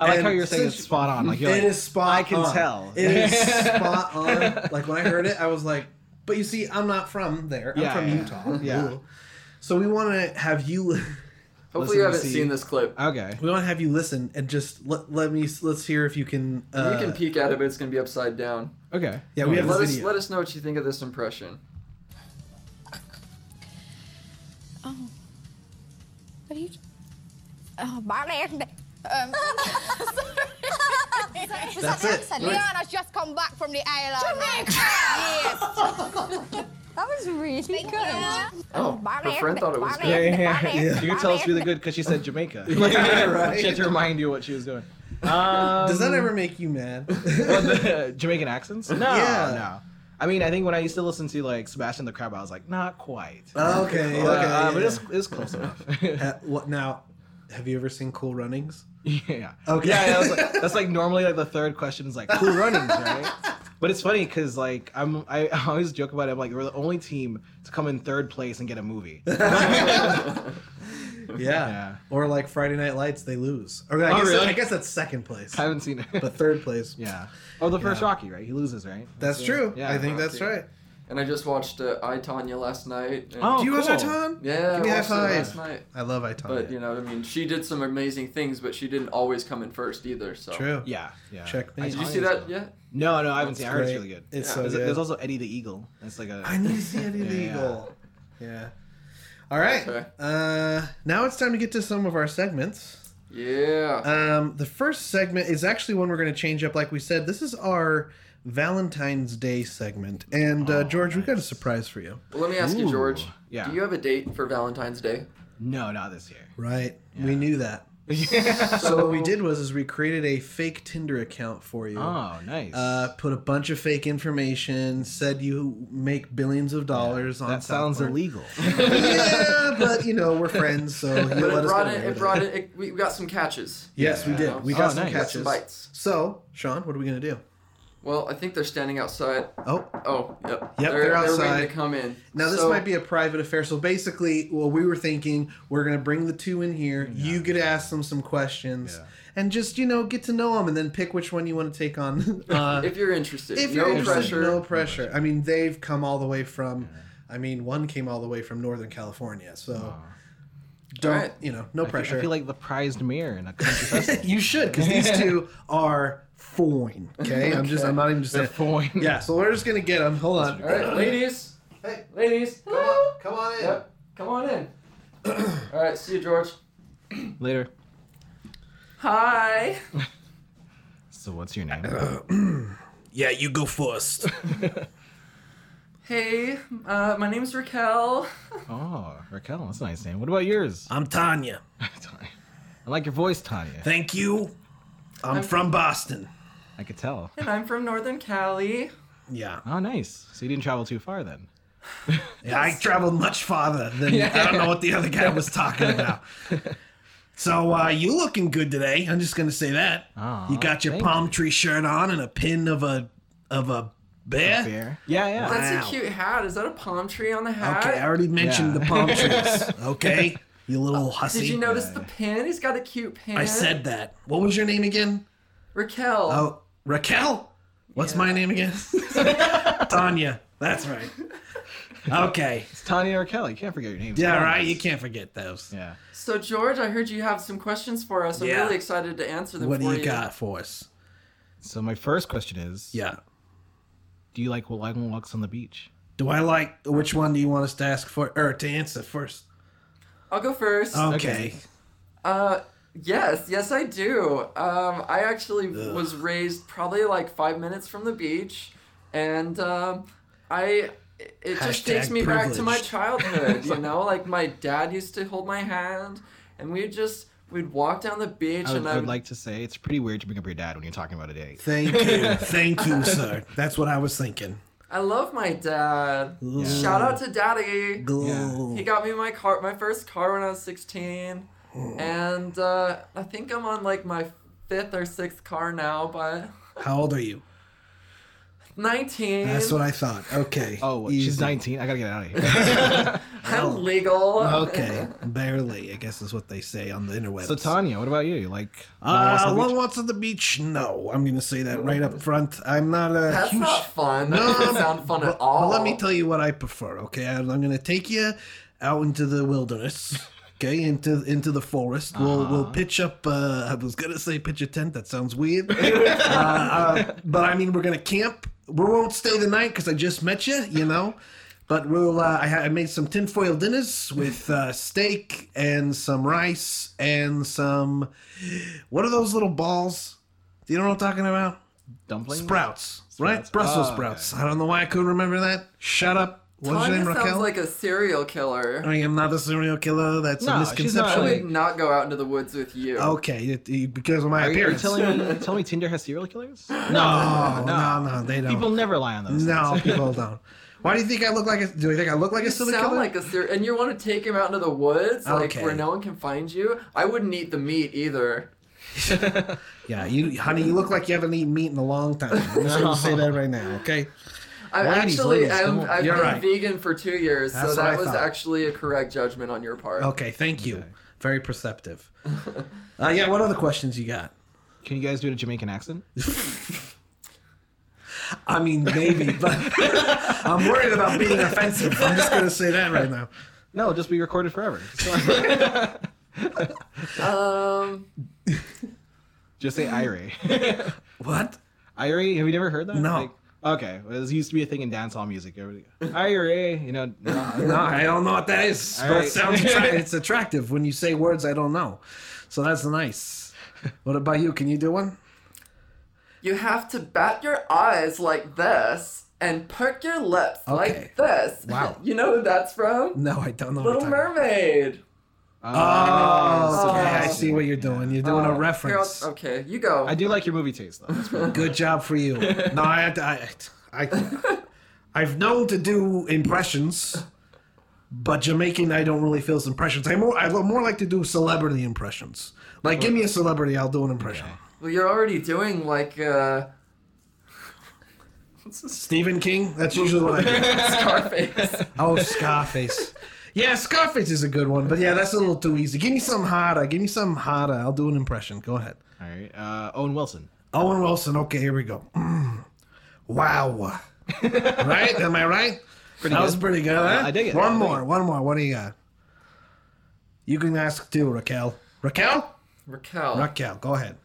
I like
And
how you're saying it's spot on like you're
It
like,
is spot.
I can
on.
tell.
It is spot on. Like when I heard it, I was like, "But you see, I'm not from there. I'm
Yeah,
from
yeah.
Utah."
Yeah.
Ooh. So we want to have you.
Hopefully, you haven't
see-
seen this clip.
okay
We want to have you listen and just let, let me let's hear if you can. Uh,
you can peek at it, but it's gonna be upside down.
okay
Yeah, we have
let
this
us
video.
let us know what you think of this impression.
Oh. What are you? Oh, my Barney. Um,
That's it.
Leanna's just come back from the island. Yes. that was really good.
Oh, her friend thought it was
Barney,
good.
Yeah, yeah,
Barney,
yeah. You can tell it's really good because she said Jamaica.
Yeah, right.
She had to remind you what she was doing. Um,
Does that ever make you mad?
what, the Jamaican accents? No,
Yeah.
no. I mean, I think when I used to listen to like Sebastian the Crab, I was like, not quite.
okay, okay.
Uh, uh, but
yeah.
it's, it's close enough.
Uh, what now? Have you ever seen Cool Runnings?
yeah.
Okay.
Yeah, yeah that's, like, that's like normally like the third question is like cool runnings, right? But it's funny because like I'm I, I always joke about it. I'm like we're the only team to come in third place and get a movie.
Yeah.
Yeah.
Or like Friday Night Lights, they lose. Or I,
Oh,
guess,
really?
I guess that's second place,
I haven't seen it.
but third place.
yeah. Oh, the first
Yeah.
Rocky, right? He loses, right?
That's
it.
true.
Yeah.
I think that's right.
And I just watched uh, I, Tonya last night. and-
Oh,
Do you watch
cool.
Iton?
yeah,
Give me
I
a
watched it
high
last night.
I love Iton.
But you know, I mean, she did some amazing things, but she didn't always come in first either. So
True.
Yeah. Yeah.
Checkmate.
I
Did you see that yet?
No, no, I haven't
That's
seen. it. I heard it's
great.
really good.
It's
Yeah.
so
There's,
good.
there's also Eddie the Eagle. It's like a.
I need to see Eddie the
Yeah.
Eagle. Yeah. All right.
Okay.
Uh, now it's time to get to some of our segments.
Yeah.
Um, the first segment is actually one we're going to change up. Like we said, this is our Valentine's Day segment. And uh,
Oh,
George, we've got a surprise for you.
well, let me ask you,
Ooh,
George.
yeah.
Do you have a date for Valentine's Day?
No, not this year.
Right. We knew that. So what we did was is we created a fake Tinder account for you.
Oh, nice.
Uh, put a bunch of fake information. Said you make billions of dollars on.
that sounds
Park.
illegal.
yeah, but you know we're friends, so you
But
let
it
us
brought
get
it. It brought it. it we we got some catches.
Yes, we
Yeah.
did. We got
Oh,
some
nice.
Got
catches.
some bites.
So, Sean, what are we gonna do?
Well, I think they're standing outside.
Oh,
Oh, yep.
Yep,
they're,
they're
ready
outside.
to come in.
now this
So-
might be a private affair. So basically, what we were thinking, we're gonna bring the two in here. You get to ask them some questions,
Yeah.
and just you know get to know them, and then pick which one you want to take on. Uh,
If you're interested,
if
no
you're interested,
pressure.
no pressure. I mean, they've come all the way from. I mean, one came all the way from Northern California, so don't
Alright.
you know? No
I feel-
pressure.
I feel like the prized mirror in a country festival.
you should, because these two are fine. Okay, I'm just. I'm not even just
They're
saying.
fine.
Yeah, so we're just gonna get them. Hold on.
All right, ladies.
Hey,
Ladies, come on.
come on in.
Yep, come on in. All right, see you, George.
Later.
Hi.
So what's your name?
Yeah, you go first.
Hey, uh, my name's Raquel.
oh, Raquel. That's a nice name. What about yours?
I'm Tanya.
I like your voice, Tanya.
Thank you. I'm,
I'm-
from Boston.
I could tell.
And I'm from Northern Cali.
Yeah.
Oh, nice. So you didn't travel too far then.
yeah I traveled much farther than I don't know what the other guy was talking about. So uh, you looking good today. I'm just gonna say that.
Aw,
you got your
thank
palm tree shirt on and a pin of a of a bear.
Fair. Yeah, yeah.
That's a cute hat. Is that a palm tree on the hat?
Okay, I already mentioned
Yeah.
the palm trees. Okay, You little oh, hussy.
Did you notice the pin? He's got a cute pin.
I said that. What was your name again?
Raquel.
Oh, Raquel. What's my name again? Tanya. That's right. Okay.
It's Tanya or Kelly. You can't forget your names.
Yeah,
Come
right. You can't forget those.
Yeah.
So George, I heard you have some questions for us. I'm
Yeah.
really excited to answer them
What
for
do you got for us?
So my first question is,
Yeah.
do you like long walks on the beach?
Do I like which one do you want us to ask for or to answer first?
I'll go first.
Okay.
Uh, yes, yes, I do. Um, I actually was raised probably like five minutes from the beach, and um, I. It just takes me back to my childhood, you know. Like my dad used to hold my hand, and we just we'd walk down the beach,
I would,
and
I
I
would like to say it's pretty weird to bring up your dad when you're talking about a date.
Thank you. Thank you, sir. That's what I was thinking.
I love my dad. Shout out to Daddy.
Glue.
He got me my car, my first car when I was 16, and uh, I think I'm on like my fifth or sixth car now, but
How old are you?
19.
That's what I thought. Okay.
Oh,
Easy.
she's 19. I gotta get out of here.
I'm legal.
Okay. Barely, I guess is what they say on the interwebs.
so Tanya, what about you? You like long walks
Uh,
on the
long
beach?
walks on the beach? No, I'm gonna say that right up front. I'm not a
That's
huge.
not fun. That
No,
doesn't sound fun
but,
at all.
but let me tell you what I prefer. Okay, I'm, I'm gonna take you out into the wilderness. Okay, into into the forest. We'll we'll pitch up. Uh, I was gonna say pitch a tent. That sounds weird. uh, uh, but I mean, we're gonna camp. We won't stay the night because I just met you. You know. But we'll. Uh, I, I made some tinfoil dinners with uh, steak and some rice and some. What are those little balls? Do you know what I'm talking about?
Dumplings?
Sprouts, right? Brussels
Oh, okay.
sprouts. I don't know why I couldn't remember that. Shut up. What's your
Tanya
name,
sounds like a serial killer.
I am not a serial killer. That's
No,
a
she's not.
I
misconception.
would not go out into the woods with you.
Okay, it- it- because of my
Are you, are you
appearance.
telling me, telling me Tinder has serial killers? No,
no, no, no, they don't.
People never lie on those.
no,
things.
people don't. Why do you think I look like a? Do you think I look like
You
a serial
sound
killer?
like a serial, and you want to take him out into the woods, like
Okay.
where no one can find you. I wouldn't eat the meat either.
yeah, you, honey, you look like you haven't eaten meat in a long time. I'm just gonna say that right now. Okay.
I'm
Ladies,
actually,
ladies,
I'm,
don't-
I've
You're
been
right.
vegan for two years,
That's
so
what I
that was
thought.
actually a correct judgment on your part.
Okay. Thank you. Very perceptive. uh, yeah. What other questions you got?
Can you guys do a Jamaican accent?
I mean, maybe, but I'm worried about being offensive. I'm just gonna say that right now.
No, it'll just be recorded forever.
Um,
just say Irie.
What?
Irie, have you never heard that?
No.
Like, okay, well, this used to be a thing in dancehall music. Irie, you know. no.
No, I don't know what that is. But
right.
it sounds attra- it's attractive when you say words I don't know. So that's nice. What about you? Can you do one?
you have to bat your eyes like this and perk your lips
Okay.
like this.
Wow.
You know who that's from?
No, I don't know.
Little
what you're
Mermaid.
Oh, okay. I
Oh.
see what you're doing. You're doing
Uh,
a reference.
I'll- okay, you go.
I do like your movie taste, though. That's pretty-
Good job for you. No, I, I, I, I've known to do impressions, but Jamaican, I don't really feel as impressions. I more, I more like to do celebrity impressions. Like, give me a celebrity, I'll do an impression.
well, you're already doing like uh,
Stephen King. That's usually what I do.
Scarface.
Oh, Scarface. Yeah, Scarface is a good one, but yeah, that's a little too easy. Give me some harder. Give me some harder. I'll do an impression. Go ahead.
All right, uh, Owen Wilson.
Owen Wilson. Okay, here we go. Mm. Wow. right? Am I right?
Pretty
that
good.
was pretty good. Huh?
I dig it.
One
dig
more.
it.
One more. What do you got? You can ask too, Raquel. Raquel?
Raquel.
Raquel, go ahead.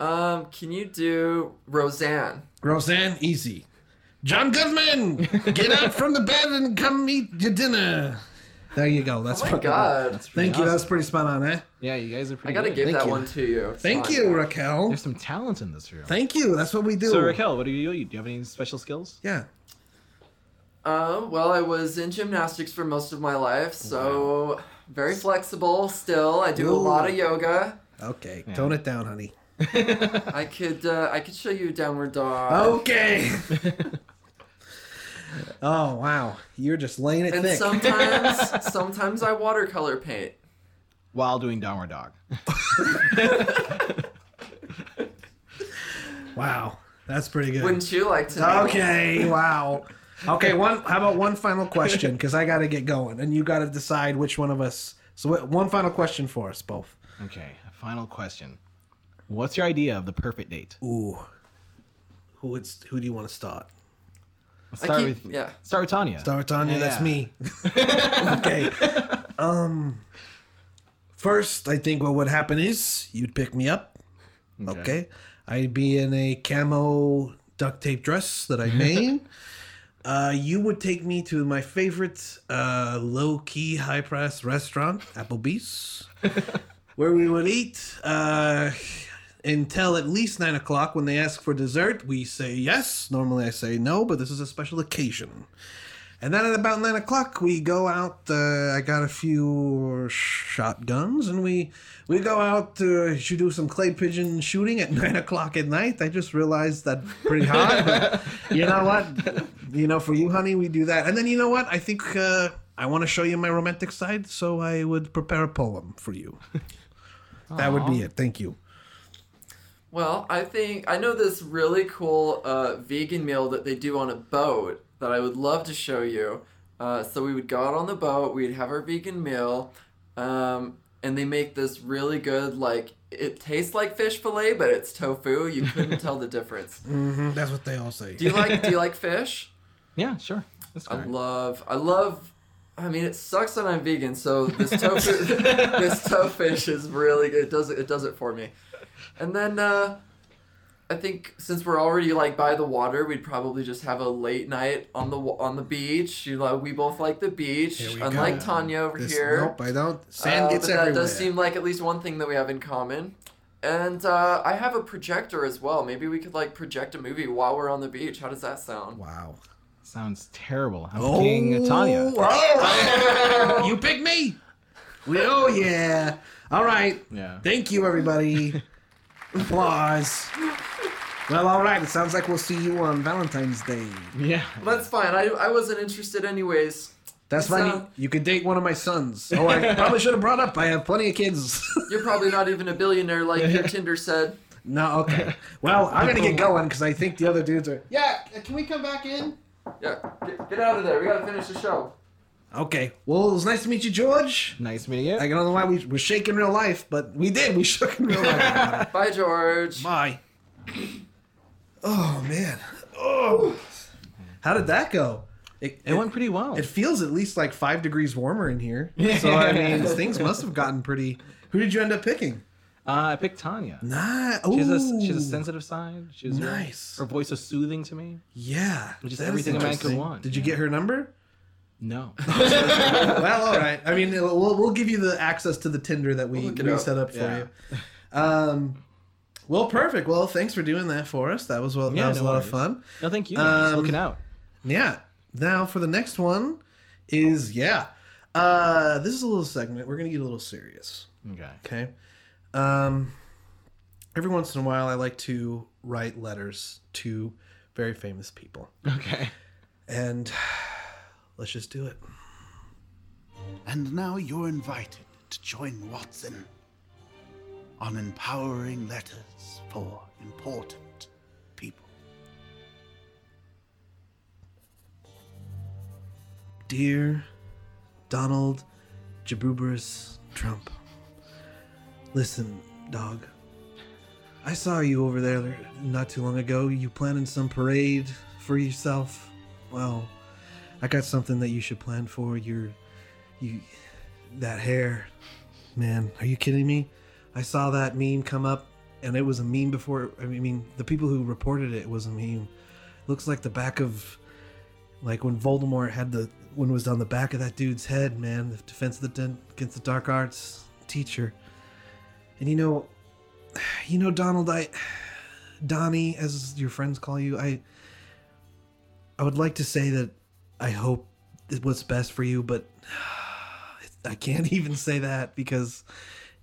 Um, can you do Roseanne?
Roseanne, easy. John Goodman, get out from the bed and come eat your dinner. There you go. That's
Oh my
pretty
god.
That's pretty
Thank you. That's pretty spot on, eh?
Yeah, you guys are pretty.
I gotta
good.
give
Thank
that
you.
one to you. It's
Thank
fine.
you, Raquel.
There's some talent in this room.
Thank you. That's what we do.
So Raquel, what do you do? Do you have any special skills?
Yeah.
Uh, well, I was in gymnastics for most of my life, so very flexible still. I do a lot of yoga.
Okay.
Yeah.
Tone it down, honey.
I could uh, I could show you a downward dog.
Okay. oh wow, you're just laying it
And
thick.
sometimes sometimes I watercolor paint.
While doing downward dog.
wow, that's pretty good.
Wouldn't you like to know?
Okay. Wow. Okay. One. How about one final question? Because I got to get going, and you got to decide which one of us So, one final question for us both.
Okay, final question. What's your idea of the perfect date?
Ooh, who would who do you want to start?
Let's start
keep-
with
yeah.
Start with Tanya.
Start with Tanya.
Yeah.
That's me. okay. Um. First, I think what would happen is you'd pick me up. Okay. I'd be in a camo duct tape dress that I made. uh, you would take me to my favorite uh, low key, high price restaurant, Applebee's, where we would eat uh, until at least nine o'clock. When they ask for dessert, we say yes. Normally I say no, but this is a special occasion. And then at about nine o'clock, we go out. Uh, I got a few shotguns, and we we go out to should do some clay pigeon shooting at nine o'clock at night. I just realized that pretty hard, but you know what? You know, for you, honey, we do that. And then you know what? I think uh, I want to show you my romantic side, so I would prepare a poem for you. that would be it. Thank you.
Well, I think I know this really cool uh, vegan meal that they do on a boat that I would love to show you. Uh, so we would go out on the boat, we'd have our vegan meal, um, and they make this really good like it tastes like fish fillet, but it's tofu. You couldn't tell the difference.
hmm that's what they all say.
Do you like Do you like fish?
Yeah, sure.
I
great.
love I love I mean it sucks that I'm vegan, so this tofu this tofish is really good. It does it, it does it for me. And then uh I think since we're already like by the water, we'd probably just have a late night on the on the beach. You know, we both like the beach,
Here we
unlike
go.
Tanya over
This-
here.
Nope, I don't. Sand
Uh,
gets
but
everywhere.
that does seem like at least one thing that we have in common. And uh, I have a projector as well. Maybe we could like project a movie while we're on the beach. How does that sound?
wow.
Sounds terrible. I'm
Oh,
picking Tanya.
oh, you pick me. We, oh yeah. All right.
Yeah.
Thank you, everybody. Applause. Well, all right. It sounds like we'll see you on Valentine's Day.
Yeah.
That's fine. I, I wasn't interested anyways.
That's
It's,
fine.
uh,
You, you could date one of my sons. Oh, I probably should have brought up. I have plenty of kids.
You're probably not even a billionaire like your Tinder said.
no, okay. Well, I'm gonna get going because I think the other dudes are. Yeah. Can we come back in?
Yeah, get, get out of there. We gotta finish the show.
Okay. Well, it was nice to meet you, George.
Nice meeting you.
I don't know why we were shaking real life, but we did. We shook in real life.
Bye, George.
Bye. Oh man. Oh. How did that go? It,
it went pretty well.
It feels at least like five degrees warmer in here. So I mean, things must have gotten pretty. Who did you end up picking?
Uh, I picked Tanya.
Nah.
She has a she has a sensitive side. She's very-
Nice.
her voice is soothing to me.
Yeah.
Which is everything a man could want,
Did you
yeah.
get her number?
No.
well, all right. I mean, we'll, we'll give you the access to the Tinder that we,
We'll
we
up.
set up for
Yeah.
you. Um, well, perfect. Well, thanks for doing that for us. That was well,
Yeah,
that was
no
a lot
worries.
of fun.
No, thank you.
Um,
looking out.
Yeah. Now for the next one is yeah. Uh, this is a little segment. We're gonna get a little serious.
Okay.
Okay. Um, every once in a while, I like to write letters to very famous people,
Okay.
and let's just do it.
And now you're invited to join Watson on empowering letters for important people.
Dear Donald Jabruberus Trump, listen, dog. I saw you over there not too long ago. You planning some parade for yourself? Well, I got something that you should plan for. Your, you, that hair, man. Are you kidding me? I saw that meme come up, and it was a meme before. I mean, the people who reported it was a meme. Looks like the back of like when Voldemort had the when it was on the back of that dude's head, man, the defense of the against the dark arts teacher. And you know, you know, Donald, I, Donnie, as your friends call you, I, I would like to say that I hope it what's best for you, but I can't even say that because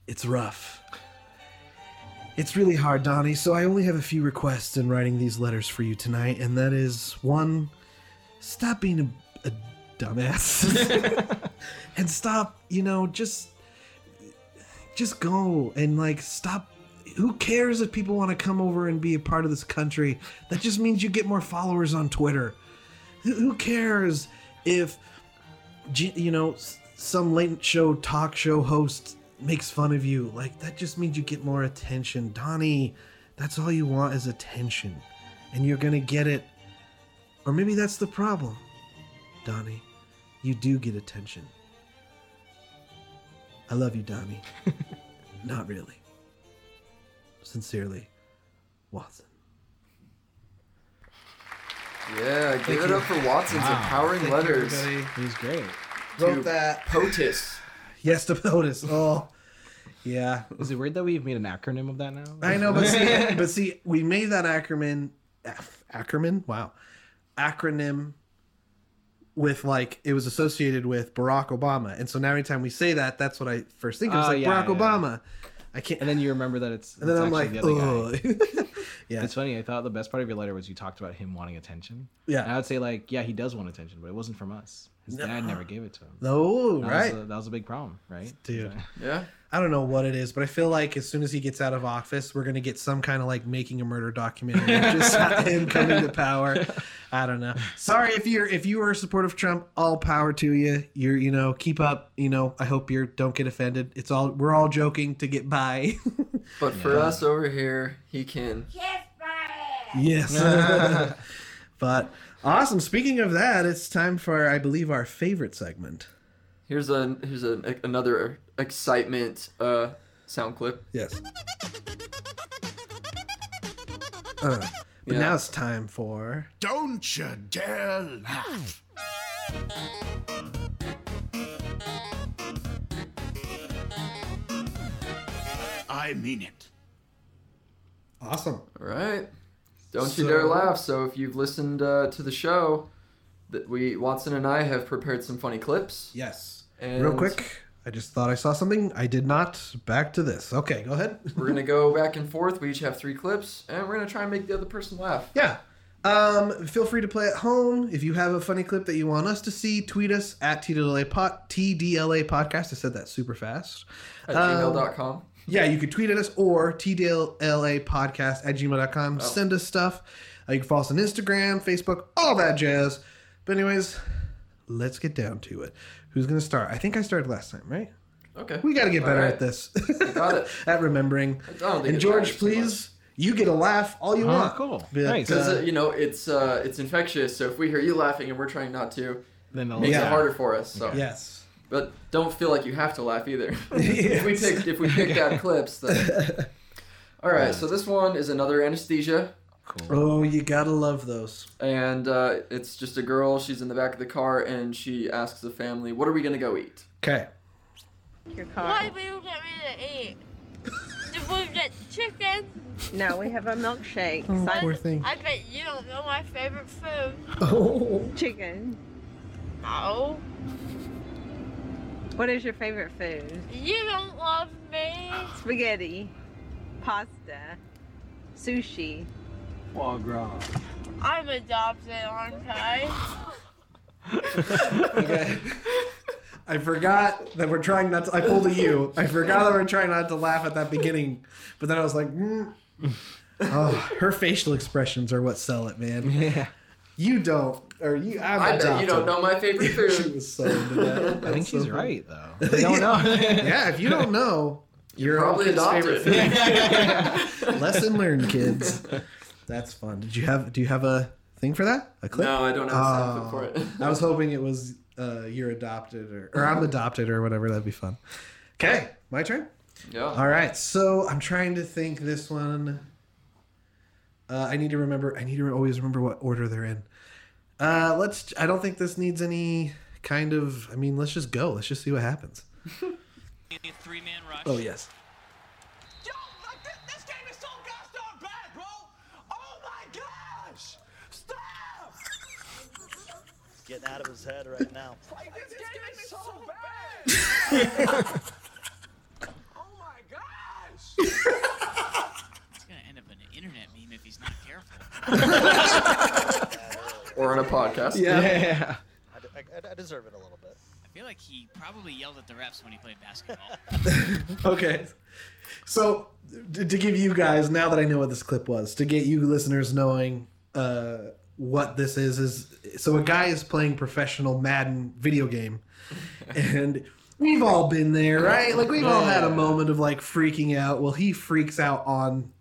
it's rough. It's really hard, Donnie. So I only have a few requests in writing these letters for you tonight, and that is one, stop being a, a dumbass, and stop, you know, just, just go and like stop. Who cares if people want to come over and be a part of this country? That just means you get more followers on Twitter. Who- cares if, you know, some late show talk show host makes fun of you, like that just means you get more attention. Donnie, that's all you want is attention. And you're gonna get it. Or maybe that's the problem. Donnie, you do get attention. I love you, Donnie. Not really. Sincerely, Watson.
Yeah, give it up for Watson's empowering letters.
He was great.
Wrote that.
POTUS.
Yes, to POTUS. Oh, yeah.
Is it weird that we've made an acronym of that now?
I know, but see, but see, we made that acronym, F, acronym, wow, acronym with like it was associated with Barack Obama, and so now every time we say that, that's what I first think of. It's
Oh,
like
yeah,
Barack
yeah.
Obama. I can't,
And then you remember that it's.
and then
it's
I'm like,
the other guy.
yeah,
It's funny. I thought the best part of your letter was you talked about him wanting attention.
Yeah.
And I would say like, yeah, he does want attention, but it wasn't from us. His dad never gave it to him.
no, oh,
That
right,
Was a, that was a big problem, right?
dude.
Yeah.
I don't know what it is, but I feel like as soon as he gets out of office, we're gonna get some kind of like making a murder documentary, just him coming to power. I don't know. Sorry if you're if you are a supporter of Trump, all power to you. You're you know keep up. You know I hope you don't get offended. It's all we're all joking to get by.
But for us over here, he can.
Yes, yes. but awesome. Speaking of that, it's time for I believe our favorite segment.
Here's a here's a, another excitement uh, sound clip.
Yes. Uh, but
Yeah.
now it's time for
Don't you dare laugh. I mean it.
awesome.
All right. Don't
So-
you dare laugh. So if you've listened uh, to the show, that we Watson and I have prepared some funny clips.
Yes.
And
Real quick, I just thought I saw something. I did not. Back to this. Okay, go ahead.
We're gonna go back and forth. We each have three clips, and we're gonna try and make the other person laugh.
yeah. Um, feel free to play at home. If you have a funny clip that you want us to see, tweet us at TDLA, pod, TDLA Podcast. I said that super fast.
At
Um,
gmail.com.
Yeah, you could tweet at us or TDLA Podcast at gmail.com. Send us stuff. Uh, you can follow us on Instagram, Facebook, all that jazz. But, anyways, let's get down to it. Who's going to start? I think I started last time, right?
Okay.
We got to get better
right.
at this.
Got it.
at remembering. And George, please, you get a laugh all you
Oh,
want.
cool.
But,
Nice.
Because
uh,
uh, you know it's uh, it's infectious. So if we hear you laughing and we're trying not to,
Then they'll
makes
Yeah.
it harder for us. So.
yes.
But don't feel like you have to laugh either. if we pick if we pick out clips, then. All right. So this one is another anesthesia,
Cool.
Oh, you gotta love those.
and uh, it's just a girl. She's in the back of the car, and she asks the family, "What are we gonna go eat?"
Okay.
Your car.
Why do you get me to eat? Did we get chicken?
No, we have a milkshake.
Oh,
Side-
poor thing.
I bet you don't know my favorite food.
Oh.
chicken.
No.
What is your favorite food?
You don't love me.
Spaghetti, pasta, sushi.
I'm adopted, aren't I?
Okay. I forgot that we're trying not to. I pulled a U. I forgot that we're trying not to laugh at that beginning, but then I was like, mm. oh, her facial expressions are what sell it, man.
Yeah.
You don't, or you. I'm
I bet you don't know my favorite
she
food.
was so into that.
I think
so
she's
funny.
right though. I don't know.
Yeah, if you don't know, you're
Probably
Elfie's favorite
adopted.
food. Lesson learned, kids. That's fun. Did you have? Do you have a thing for that? A clip?
no, I don't have a sound clip for it.
I was hoping it was uh, you're adopted or, or I'm adopted or whatever. That'd be fun. Okay, my turn.
yeah.
All right, so I'm trying to think this one. Uh, I need to remember. I need to always remember what order they're in. Uh, let's. I don't think this needs any kind of. I mean, let's just go. Let's just see what happens.
Three man rush.
Oh yes.
Yo, like this, this game is so gosh bad, bro. Oh my gosh! Stop!
Getting out of his head right now.
Like this, game, is so bad. oh my gosh!
It's gonna end up in an internet meme if he's not careful.
Or on a podcast.
Yeah.
I, I- I deserve it a little bit.
I feel like he probably yelled at the refs when he played basketball.
Okay. So to, to give you guys now that I know what this clip was, to get you listeners knowing uh, what this is is so a guy is playing professional Madden video game, and we've all been there, right? Like we've all had a moment of like freaking out. Well, he freaks out on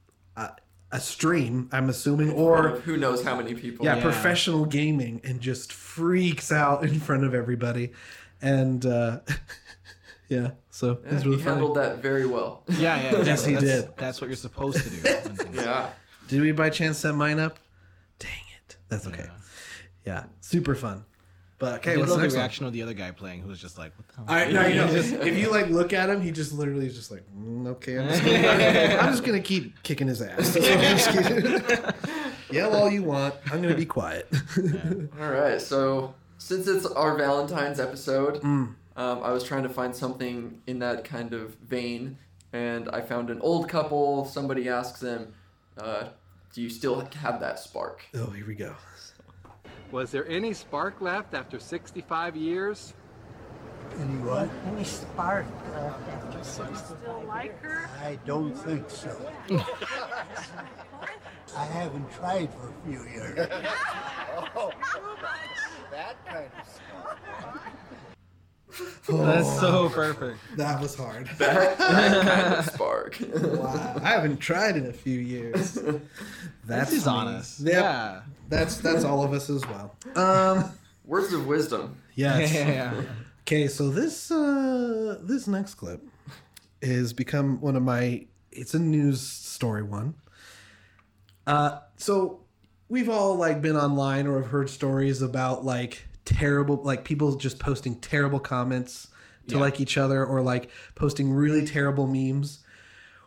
a, a stream, I'm assuming, or
who knows how many people.
yeah,
Yeah.
professional gaming, and just freaks out in front of everybody, and uh, yeah, so
Yeah,
it's really
he
funny.
handled that very well.
Yeah, yeah.
Yes, he
that's,
did.
That's what you're supposed to do.
Yeah.
Did we by chance set mine up? Dang it, that's okay. Yeah, super fun. But okay,
I did
what's
love
the
the
next one?
reaction of the other guy playing, who was just like, "What the hell?"
I, I know. if you like look at him, he just literally is just like, "Mm, okay, I'm just, gonna, I'm just gonna keep kicking his ass. That's I'm just. Yell all you want. I'm gonna be quiet.
All right. So since it's our Valentine's episode,
Mm.
um, I was trying to find something in that kind of vein, and I found an old couple. Somebody asks them, uh, "Do you still have that spark?"
oh, here we go.
Was there any spark left after 65 years?
Any what? Any spark left after 65 Still like her? I don't think so. I haven't tried for a few years.
oh, that kind of
That's so perfect.
That was hard.
That, that kind of spark.
Wow, I haven't tried in a few years. That's
He's
me.
honest.
Yep.
Yeah.
That's that's all of us as well. Um,
Words of wisdom.
yes.
Yeah.
Okay, so this uh this next clip is become one of my it's a news story one. Uh so we've all like been online or have heard stories about like terrible like people just posting terrible comments to
Yeah.
like each other or like posting really terrible memes.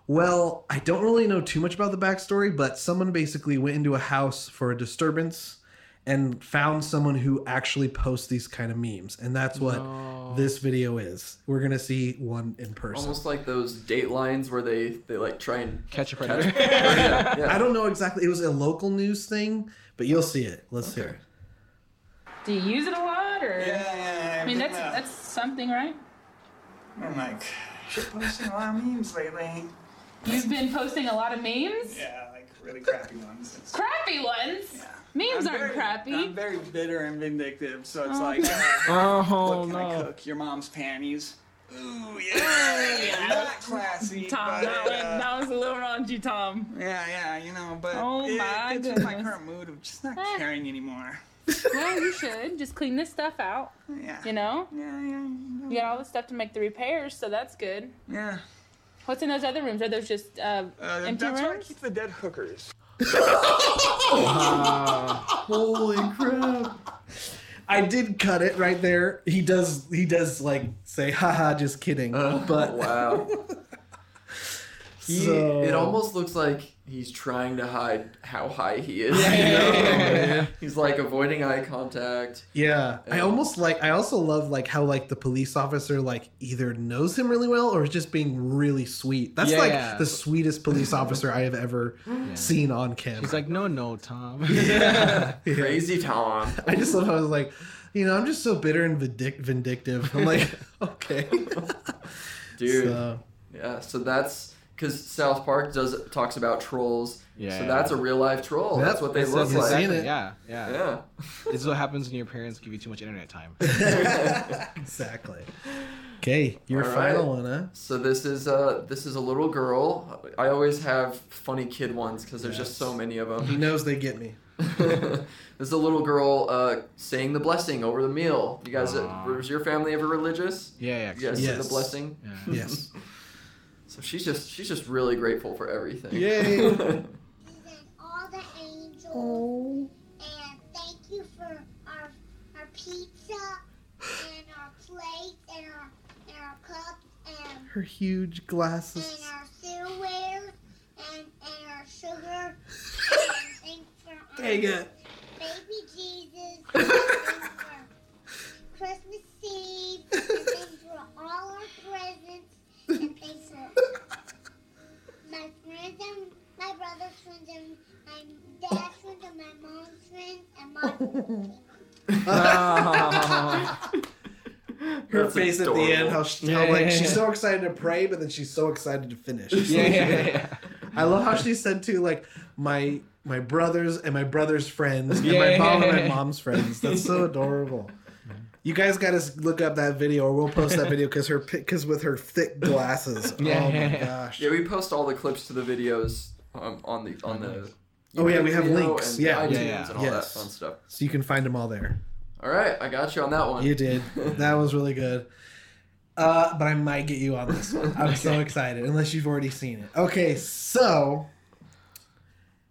Well, I don't really know too much about the backstory, but someone basically went into a house for a disturbance and found someone who actually posts these kind of memes. And that's what this video is. We're going to see one in person.
Almost like those datelines where they they like try and
Catch a predator.
yeah, yeah.
I don't know exactly. It was a local news thing, but you'll see it. Let's hear it.
Do you use it a lot, or?
Yeah, yeah,
I mean,
yeah.
that's that's something, right?
I'm like, shit posting a lot of memes lately.
You've been posting a lot of memes.
Yeah, like really crappy ones. It's,
Crappy ones. Memes
I'm
aren't
very-
crappy.
I'm very bitter and vindictive, so it's
Oh,
like,
okay.
uh,
Oh,
what can I cook? Your mom's panties. Ooh, yeah, not classy.
Tom,
but,
that, went,
uh,
that was a little raunchy, Tom.
yeah, yeah, you know, but
Oh
it,
my
it's just my current mood of just not
Eh.
caring anymore.
Well, you should just clean this stuff out.
Yeah.
You know.
Yeah, yeah.
You got all the stuff to make the repairs, so that's good.
Yeah.
What's in those other rooms? Are those just uh,
Uh,
empty
that's where I keep the dead hookers.
Holy crap. I did cut it right there. He does he does like say haha just kidding. but
wow. He,
So-
It almost looks like he's trying to hide how high he is.
Yeah,
you know?
yeah, yeah.
He's like avoiding eye contact.
Yeah, I almost like. I also love like how like the police officer like either knows him really well or is just being really sweet. That's
Yeah.
like the sweetest police officer I have ever seen on camera.
He's like, no, no, Tom.
Yeah.
Crazy Tom.
I just love how I was like, you know, I'm just so bitter and vindic- vindictive. I'm like, okay,
Dude.
So-
Yeah, so that's because South Park does talks about trolls.
Yeah,
So
yeah.
that's a real life troll.
Yep.
That's what they
It's-
look
it's
like.
exactly- Yeah, yeah.
Yeah.
this is what happens when your parents give you too much internet time.
exactly. Okay, your
All
final
right.
one, huh?
So this is uh this is a little girl. I always have funny kid ones because there's just so many of them.
He knows they get me.
There's a little girl uh, saying the blessing over the meal. You guys, uh, was your family ever religious?
Yeah, yeah.
You guys
Yes.
the blessing.
Yeah.
Yes.
So she's just she's just really grateful for everything.
Yay.
all the angels. And thank you for our our pizza and our plates and our and our cups and
Her huge glasses.
and our silverware and and our sugar. and thanks for our
Dang it.
baby Jesus. my brother's friends and my dad's friends and my mom's friends and my
Her
That's
face at the end, how, she, how
Yeah,
like
yeah,
she's
yeah.
so excited to pray, but then she's so excited to finish.
Yeah, yeah, yeah.
I love how she said too, like my my brothers and my brother's friends, and
Yeah,
my
yeah,
mom and
yeah.
my mom's friends. That's so adorable. You guys got to look up that video, or we'll post that video because her because with her thick glasses.
Yeah.
Oh my gosh.
Yeah, we post all the clips to the videos um, on the on the.
Oh yeah, we have links.
and
Yeah,
iTunes
Yeah, yeah.
and all
Yes.
that fun stuff.
So you can find them all there.
All right, I got you on that one.
You did. That was really good. Uh, but I might get you on this one. I'm so excited, unless you've already seen it. Okay, so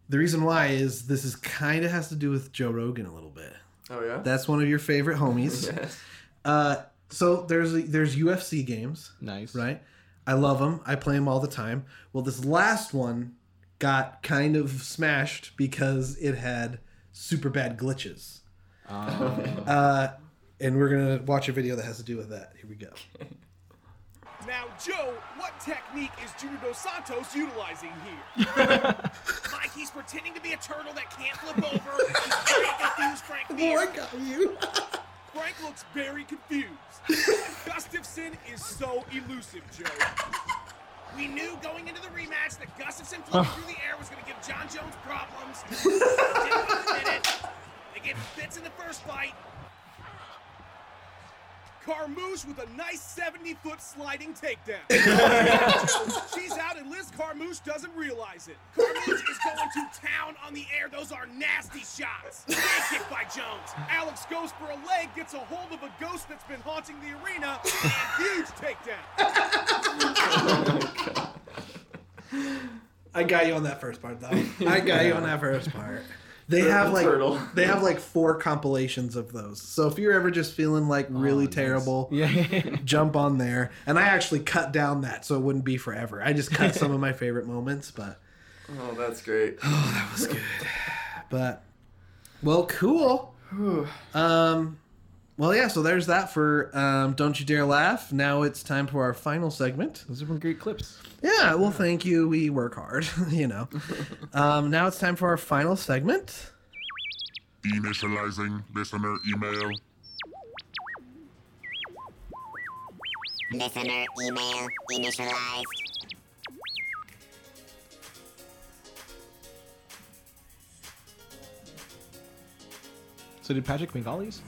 the reason why is this is kind of has to do with Joe Rogan a little bit.
Oh yeah.
That's one of your favorite homies.
Yes.
Uh, so there's there's UFC games,
Nice.
right? I love them. I play them all the time. Well, this last one got kind of smashed because it had super bad glitches. Uh, and we're gonna watch a video that has to do with that. Here we go.
Now, Joe, what technique is Junior Dos Santos utilizing here? Mike, he's pretending to be a turtle that can't flip over. He's very confused, Frank.
Oh, I got you.
Frank looks very confused. Gustafsson is so elusive, Joe. We knew going into the rematch that Gustafsson flipping through the air was going to give Jon Jones problems. Didn't admit it. They get bits in the first fight. Carmouche with a nice 70 foot sliding takedown. She's out, and Liz Carmouche doesn't realize it. Carmouche is going to town on the air. Those are nasty shots. Big kick by Jones. Alex goes for a leg, gets a hold of a ghost that's been haunting the arena, and huge takedown.
I got you on that first part, though. I got you on that first part. They
The-
have like
turtle.
they have like four compilations of those. So if you're ever just feeling like really terrible,
Yeah.
jump on there. And I actually cut down that so it wouldn't be forever. I just cut some of my favorite moments, but
Oh, that's great.
oh, that was good. But well, cool. Um, well, yeah. So there's that for um, "Don't You Dare Laugh." Now it's time for our final segment.
Those are some great clips.
Yeah, well, thank you. We work hard, you know. um, now it's time for our final segment.
Initializing listener email.
Listener email initialized.
So did Patrick make all these?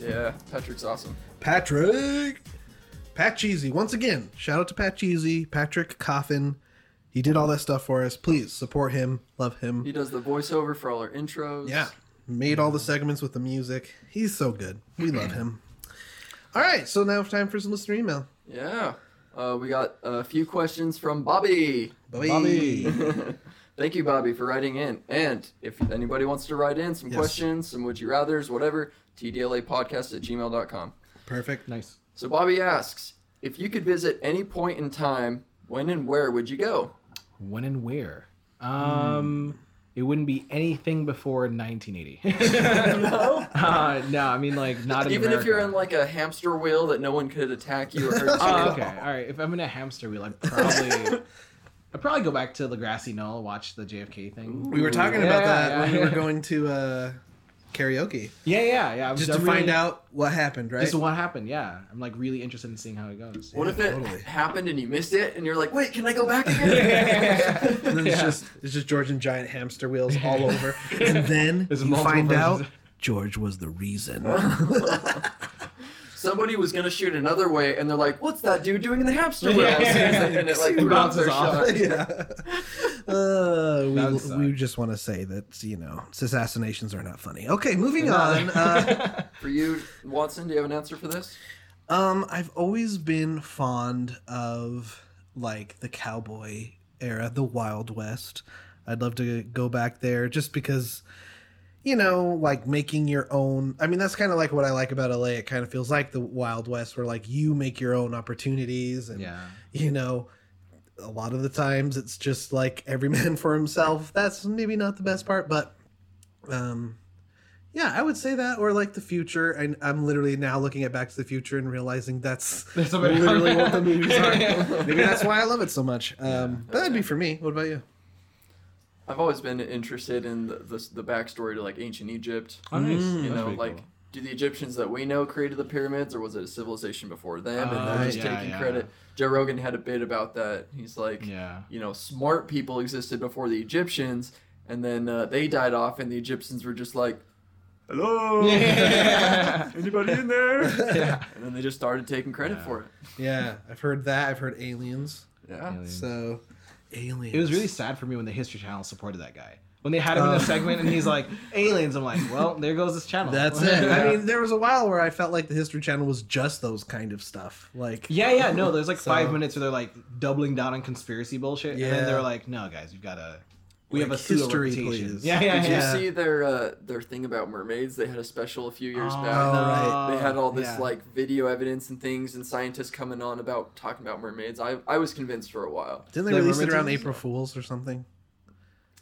Yeah, Patrick's awesome.
Patrick, Pat Cheesy. Once again, shout out to Pat Cheesy, Patrick Coffin. He did all that stuff for us. Please support him. Love him.
He does the voiceover for all our intros.
Yeah, made all the segments with the music. He's so good. We love him. All right, so now it's time for some listener email.
Yeah. Uh, we got a few questions from Bobby.
Bobby.
Thank you, Bobby, for writing in. And if anybody wants to write in some
Yes.
questions, some would you rathers, whatever, TDLA podcast at gmail.com.
Perfect.
Nice.
So Bobby asks, if you could visit any point in time, when and where would you go?
When and where? Um, it wouldn't be anything before 1980.
no?
Uh, no, I mean like not in
Even if you're in like a hamster wheel that no one could attack you or hurt you.
Oh, okay. All right. If I'm in a hamster wheel, I'd probably, I'd probably go back to the grassy knoll, watch the JFK thing.
We were talking
Yeah,
about that
yeah,
when we were going to uh, karaoke.
Yeah, yeah, yeah. I'm-
Just
I'm
to find out what happened, right?
Just what happened. Yeah, I'm like really interested in seeing how it goes.
What if it happened and you missed it and you're like, wait, can I go back again?
and then it's
Yeah.
just it's just George and giant hamster wheels all over. And then you
multiple
find out. George was the reason.
Somebody was gonna shoot another way and they're like, what's that dude doing in the hamster wheel?
Yeah.
and it like
It
bounces
bounces off.
off.
yeah. Uh,
That would suck.
we, we just want to say that you know assassinations are not funny. Okay, moving on. Uh,
For you, Watson, do you have an answer for this?
um, I've always been fond of like the cowboy era, the Wild West. I'd love to go back there just because you know, like making your own. I mean, that's kind of like what I like about LA. It kind of feels like the Wild West, where like you make your own opportunities, and
Yeah.
you know, a lot of the times it's just like every man for himself. That's maybe not the best part, but um, yeah, I would say that, or like the future. And I'm literally now looking at Back to the Future and realizing that's
There's
literally what the movies are. maybe that's why I love it so much. Um, but that'd be for me. What about you?
I've always been interested in the, the, the backstory to like ancient Egypt.
Oh, nice.
Mm.
You
That's
know, like,
cool.
do the Egyptians that we know created the pyramids, or was it a civilization before them? and
Oh,
they're just
yeah,
taking
yeah.
credit. Joe Rogan had a bit about that. He's like,
Yeah.
you know, smart people existed before the Egyptians, and then uh, they died off, and the Egyptians were just like, hello,
Yeah.
anybody in there?
Yeah.
And then they just started taking credit for it.
Yeah, I've heard that. I've heard aliens.
Yeah.
So, aliens.
It was really sad for me when the History Channel supported that guy. When they had him in
Oh.
a segment and he's like, aliens, I'm like, well, there goes this channel.
That's it. I mean, there was a while where I felt like the History Channel was just those kind of stuff. Like,
yeah, yeah, no, there's like
So-
five minutes where they're like doubling down on conspiracy bullshit. And then they're like, no, guys, you've got to, we
Like
have a
history,
reputation.
please.
Yeah, yeah,
Did
yeah.
you see their uh, their thing about mermaids? They had a special a few years
Oh,
back.
right.
They had all this
Yeah.
like video evidence and things, and scientists coming on about talking about mermaids. I I was convinced for a while.
didn't they
The
release it around
things?
April Fools or something?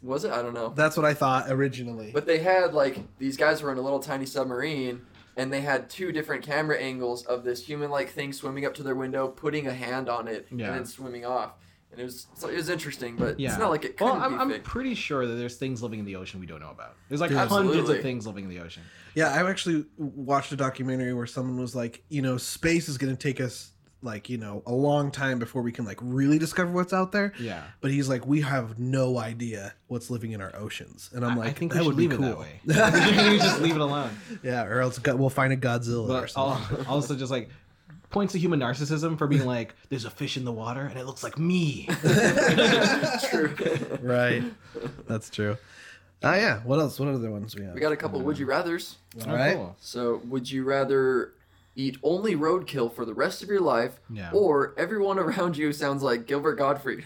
Was it? I don't know.
That's what I thought originally.
But they had like these guys were in a little tiny submarine, and they had two different camera angles of this human-like thing swimming up to their window, putting a hand on it,
Yeah.
and then swimming off. And it was so it was interesting, but
Yeah.
it's not like it
Well,
couldn't
I'm,
be
I'm
fake.
pretty sure that there's things living in the ocean we don't know about. There's like
Yeah,
hundreds
absolutely.
of things living in the ocean.
Yeah, I actually watched a documentary where someone was like, you know, space is going to take us like, you know, a long time before we can like really discover what's out there.
Yeah.
But he's like, we have no idea what's living in our oceans, and I'm
I- I
like,
think
that
we
would
should
be
leave it
cool.
that way. We just leave it alone.
yeah, or else we'll find a Godzilla or
But al-
something.
also just like points to human narcissism for being like, there's a fish in the water and it looks like me.
That's true.
right, that's true. Ah, yeah. What else? What other ones we have?
We got a couple would you rather's.
All right.
cool.
So, would you rather eat only roadkill for the rest of your life,
Yeah.
or everyone around you sounds like Gilbert Gottfried?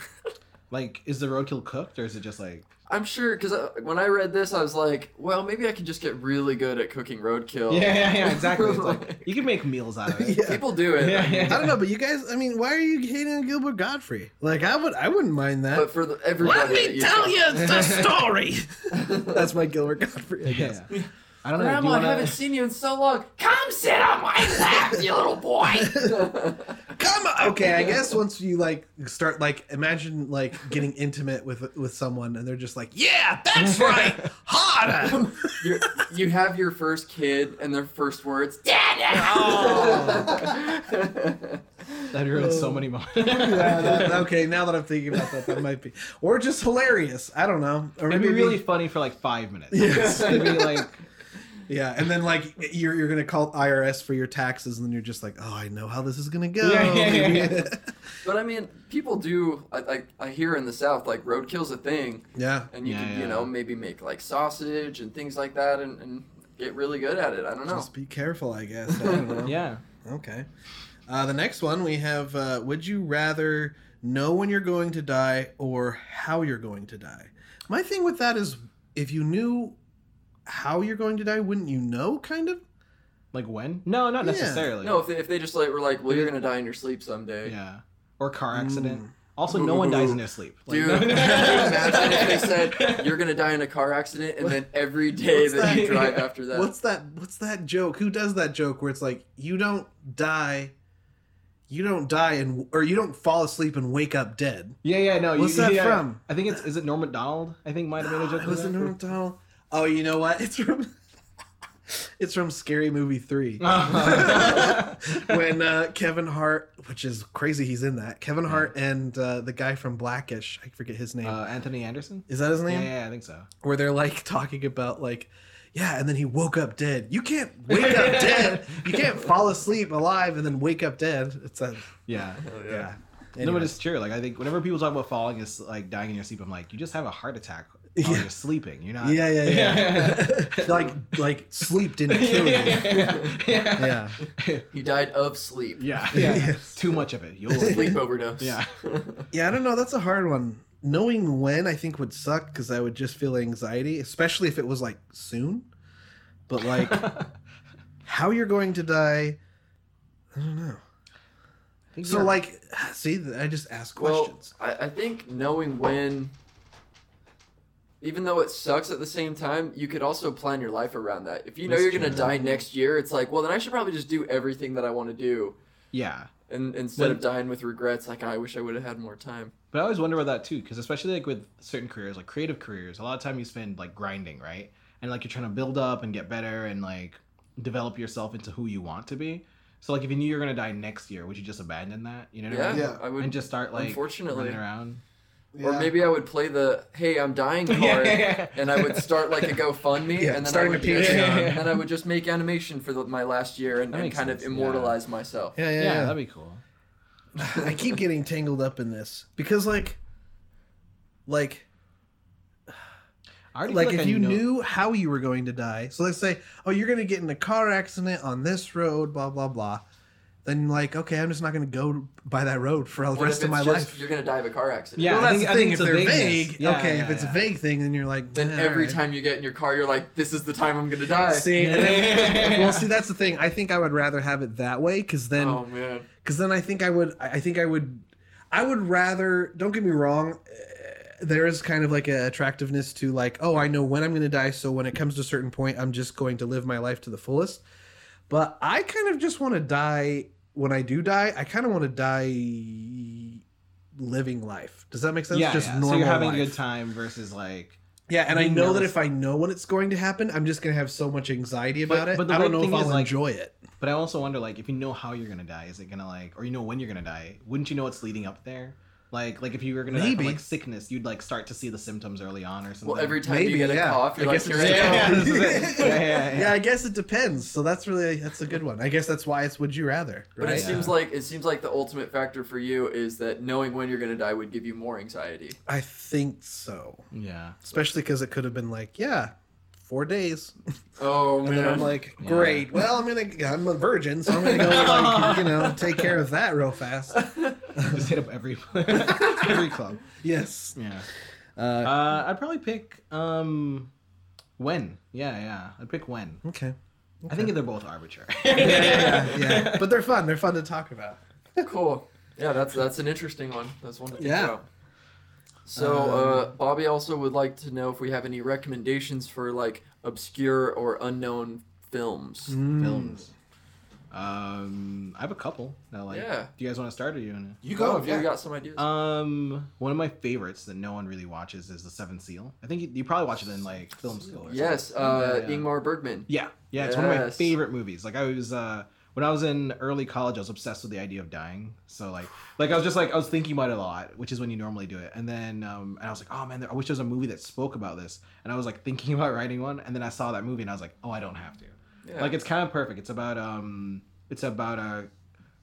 Like, is the roadkill cooked or is it just like
I'm sure because uh, when I read this, I was like, well, maybe I can just get really good at cooking roadkill.
Yeah, yeah, yeah, exactly. It's like you can make meals out of it.
Yeah.
People do it.
Yeah, yeah.
I don't know, but you guys, I mean, why are you hating Gilbert Gottfried? Like, I would, I wouldn't mind that.
But for the, everybody, that you
the story. That's my Gilbert Gottfried, I guess.
Yeah. I don't know.
Grandma,
do
I
wanna...
haven't seen you in so long. Come sit on my lap, you little boy.
Come on. Okay, I guess once you like start like imagine like getting intimate with with someone and they're just like, yeah, that's right, harder.
you you have your first kid, and their first words, Dad. Oh.
That ruins so many moments.
yeah, that, okay, now that I'm thinking about that, that might be, or just hilarious. I don't know. Or
It'd be
maybe-
really funny for like five minutes.
Yes.
It'd be like
Yeah, and then like you're you're gonna call IRS for your taxes, and then you're just like, oh, I know how this is gonna go.
Yeah, yeah, yeah, yeah.
But I mean, people do. I, I, I hear in the South like roadkill's a thing,
yeah.
and you
Yeah,
can
yeah.
you know maybe make like sausage and things like that, and, and get really good at it. I don't know.
Just be careful, I guess. I don't know.
yeah.
Okay. Uh, the next one we have: uh, Would you rather know when you're going to die or how you're going to die? My thing with that is, if you knew how you're going to die, wouldn't you know? Kind of.
Like when? No, not
Yeah.
necessarily.
No, if they, if they just like were like, well, you're gonna die in your sleep someday.
Yeah. Or car accident.
Mm.
Also, no one dies in their sleep. Like,
Dude,
no-
can you imagine if they said you're gonna die in a car accident, and then every day
What's
that, you drive after that?
What's that? What's that joke? Who does that joke where it's like you don't die, you don't die and or you don't fall asleep and wake up dead?
yeah, yeah, no.
What's
you,
that
yeah,
from?
I think it's is it Norm Macdonald? I think might have made a joke.
Was
with
it
that.
Norm Macdonald? Oh, you know what? It's from it's from Scary Movie Three when uh, Kevin Hart, which is crazy, he's in that. Kevin Hart and uh, the guy from Blackish, I forget his name.
Uh, Anthony Anderson.
is that his name?
yeah, I think so.
where they're like talking about like yeah and then he woke up dead you can't wake up dead you can't fall asleep alive and then wake up dead it's a
Yeah.
yeah
No, but it's true. Like I think whenever people talk about falling it's like dying in your sleep, I'm like, you just have a heart attack while
Yeah.
you're sleeping. You're not.
yeah yeah yeah like like sleep didn't kill you
yeah.
yeah
he died of sleep.
Yeah. Yeah.
Yes.
Too much of it. You'll
Sleep overdose.
Yeah.
yeah i don't know that's a hard one knowing when i think would suck because i would just feel anxiety especially if it was like soon but like how you're going to die i don't know
I
so
you're-
like see i just ask
Well,
questions
I, I think knowing when, even though it sucks at the same time, you could also plan your life around that. If you know
That's
you're gonna die next year, it's like, well, then I should probably just do everything that I want to do,
yeah.
and instead of dying with regrets, like I wish I would have had more time.
But I always wonder about that too, because especially like with certain careers, like creative careers, a lot of time you spend like grinding, right? And like you're trying to build up and get better and like develop yourself into who you want to be. So like if you knew you were gonna die next year, would you just abandon that? You know what I mean?
Yeah.
I would.
And just start like
unfortunately,
running around.
Or maybe I would play the "Hey, I'm dying" card,
Yeah, yeah, yeah.
and I would start like a GoFundMe,
Yeah,
and then I
starting
would
a Patreon.
and then I would just make animation for the, my last year and, and kind
sense,
of
yeah.
immortalize myself.
Yeah, yeah,
Yeah,
yeah.
that'd be cool.
I keep getting tangled up in this because, like, like,
I already
like if
I
you
know-
knew how you were going to die. So let's say, oh, you're going to get in a car accident on this road, blah blah blah. Then like, okay, I'm just not going to go by that road for the
What
rest
if
of my
it's just,
life.
You're gonna die of a car accident.
Yeah,
well,
I
that's
think-
the
I
thing.
think
If
it's a
they're
vagueness.
vague,
Yeah,
okay.
yeah,
if it's
yeah.
a vague thing, then you're like,
Then
"Eh,
every
alright."
time you get in your car, you're like, "This is the time I'm gonna die."
See, and then- well, see, that's the thing. I think I would rather have it that way because then,
oh man.
because then I think I would, I I think I would, I would rather. Don't get me wrong. eh, There is kind of like a attractiveness to like, oh, I know when I'm going to die, so when it comes to a certain point, I'm just going to live my life to the fullest. But I kind of just want to die when I do die. I kind of want to die living life. Does that make sense?
Yeah,
just
yeah.
normal
so you're having
life.
a good time versus like.
Yeah, and I know that if I know when it's going to happen, I'm just going to have so much anxiety
But-
about it.
but the
I don't know if I'll
like-
enjoy it.
But I also wonder, like, if you know how you're gonna die, is it gonna like, or you know when you're gonna die? Wouldn't you know what's leading up there? Like, like if you were gonna die
Maybe.
like sickness, you'd like start to see the symptoms early on or something.
Well, every time
Maybe,
you get a
yeah.
cough, you're
I
like,
guess
"Here
it's-
I
yeah, yeah, this is it. yeah, yeah, yeah.
Yeah, I guess it depends. So that's really that's a good one. I guess that's why it's would you rather.
But
Right?
it seems like it seems like the ultimate factor for you is that knowing when you're gonna die would give you more anxiety.
I think so.
Yeah.
Especially because it could have been like, yeah, four days,
Oh
and
man.
then I'm like, great. Well, I'm gonna I'm a virgin, so I'm gonna go like you know take care of that real fast.
Just hit up every every club.
Yes.
Yeah.
Uh,
Uh, I'd probably pick um, when. Yeah, yeah. I'd pick when.
okay.
I think they're both arbitrary.
Yeah, yeah, yeah, yeah. But they're fun. They're fun to talk about.
cool. Yeah, that's that's an interesting one. That's one to think
Yeah.
about. So, uh, Bobby also would like to know if we have any recommendations for like obscure or unknown films.
Mm.
Films. Um, I have a couple. Now, like,
Yeah.
do you guys want to start or you want
You go if you got some ideas.
Um, one of my favorites that no one really watches is The Seventh Seal. I think you, you probably watch it in like film school. Or
yes,
something.
uh,
Yeah, yeah.
Ingmar Bergman.
Yeah, yeah, it's one of my
Yes.
favorite movies. Like I was uh when I was in early college, I was obsessed with the idea of dying. So like like I was just like I was thinking about it a lot, which is when you normally do it. And then um and I was like, oh man, there, I wish there was a movie that spoke about this. And I was like thinking about writing one, and then I saw that movie, and I was like, oh, I don't have to.
Yeah.
Like it's kind of perfect. It's about um it's about a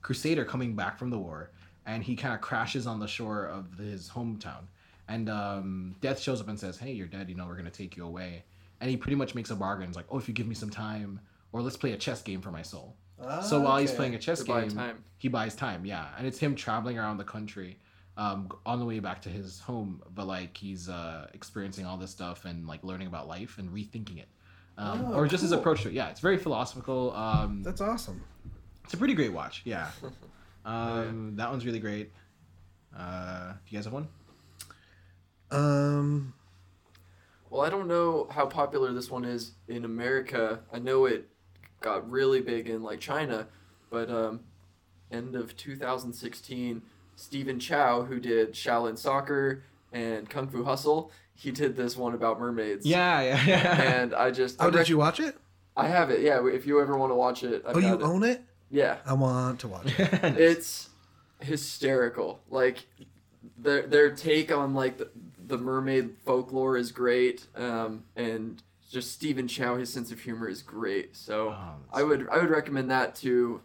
crusader coming back from the war, and he kind of crashes on the shore of his hometown. And um, Death shows up and says, "Hey, you're dead. You know, we're gonna take you away." And he pretty much makes a bargain. It's like, "Oh, if you give me some time, or let's play a chess game for my soul." So while he's playing a chess
To buy
game,
time.
he buys time. Yeah, and it's him traveling around the country, um, on the way back to his home. But like he's uh, experiencing all this stuff and like learning about life and rethinking it, um,
Oh,
or just his approach to it. Yeah, it's very philosophical. Um,
That's awesome.
it's a pretty great watch. Yeah, um, that one's really great. Uh, do you guys have one?
Um.
Well, I don't know how popular this one is in America. I know it got really big in like China, but um, end of 2016, Stephen Chow, who did Shaolin Soccer and Kung Fu Hustle, he did this one about mermaids.
Yeah, yeah, yeah.
And I just
Oh,
I
did
rec-
you watch it?
I have it. Yeah, if you ever want to watch it. I've
Oh, you
it.
own it?
Yeah.
I want to watch it.
it's hysterical. Like their their take on like the, the mermaid folklore is great, um, and just Stephen Chow, his sense of humor is great. So
Oh,
I would I would recommend that to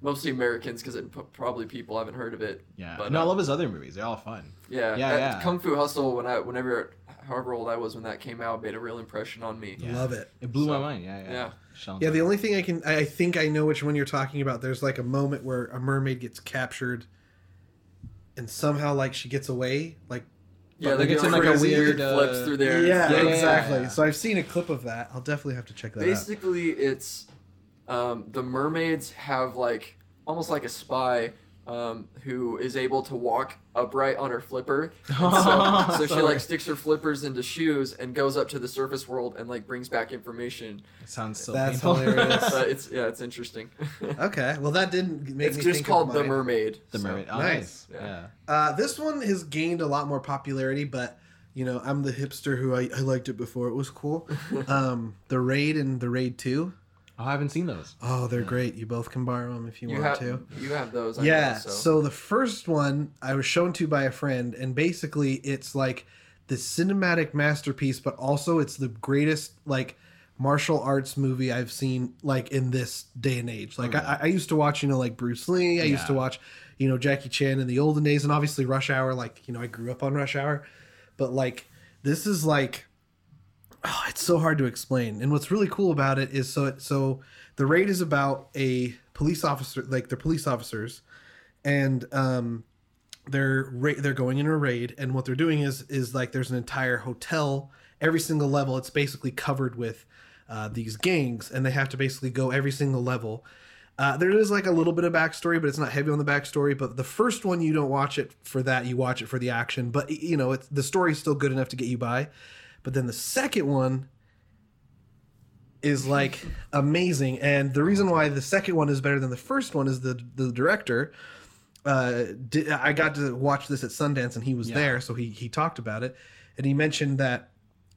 mostly Americans because probably people haven't heard of it.
Yeah,
but
no, I
uh,
love his other movies. They're all fun.
yeah,
yeah,
that
yeah.
Kung Fu Hustle when I whenever however old I was when that came out made a real impression on me.
Yeah.
Love it.
It blew my mind. Yeah, yeah.
yeah.
Sean
Yeah, the only thing I can, I I think I know which one you're talking about. There's like a moment where a mermaid gets captured, and somehow like she gets away, like
Yeah,
But,
they
like,
get
it's in,
like,
like, a
a weird
weird, uh,
flips through there.
yeah,
yeah, yeah,
exactly.
yeah.
So I've seen a clip of that. I'll definitely have to check that out.
Basically, it's um, the mermaids have like almost like a spy um, who is able to walk upright on her flipper. And so, so she like sticks her flippers into shoes and goes up to the surface world and like brings back information.
It sounds so
That's
painful.
hilarious.
But it's yeah, it's interesting.
Okay, well that didn't make
it's
me
just
think
called
of
the mermaid.
the
so-
mermaid. Oh,
Nice.
nice.
Yeah.
Yeah.
Uh, this one has gained a lot more popularity, but you know I'm the hipster who I, I liked it before it was cool. um, the Raid and the Raid Two.
Oh, I haven't seen those.
Oh, they're hmm. great. You both can borrow them if you,
You
want
have
to.
you have those. I
yeah.
know,
so.
so.
the first one I was shown to by a friend, and basically it's like the cinematic masterpiece, but also it's the greatest like martial arts movie I've seen like in this day and age. Like I, hmm. I used to watch, you know, like Bruce Lee. I used to watch, you know, Jackie Chan in the olden days, and obviously Rush Hour. Like you know, I grew up on Rush Hour, but like this is like oh, it's so hard to explain. And what's really cool about it is so so the raid is about a police officer, like they're police officers, and um, they're ra- they're going in a raid, and what they're doing is is like there's an entire hotel, every single level. It's basically covered with uh, these gangs, and they have to basically go every single level. Uh, there is like a little bit of backstory, but it's not heavy on the backstory. But the first one, you don't watch it for that; you watch it for the action. But you know, it's, the story's still good enough to get you by. But then the second one is like amazing, and the reason why the second one is better than the first one is the the director. Uh, di- I got to watch this at Sundance, and he was
Yeah.
there, so he he talked about it, and he mentioned that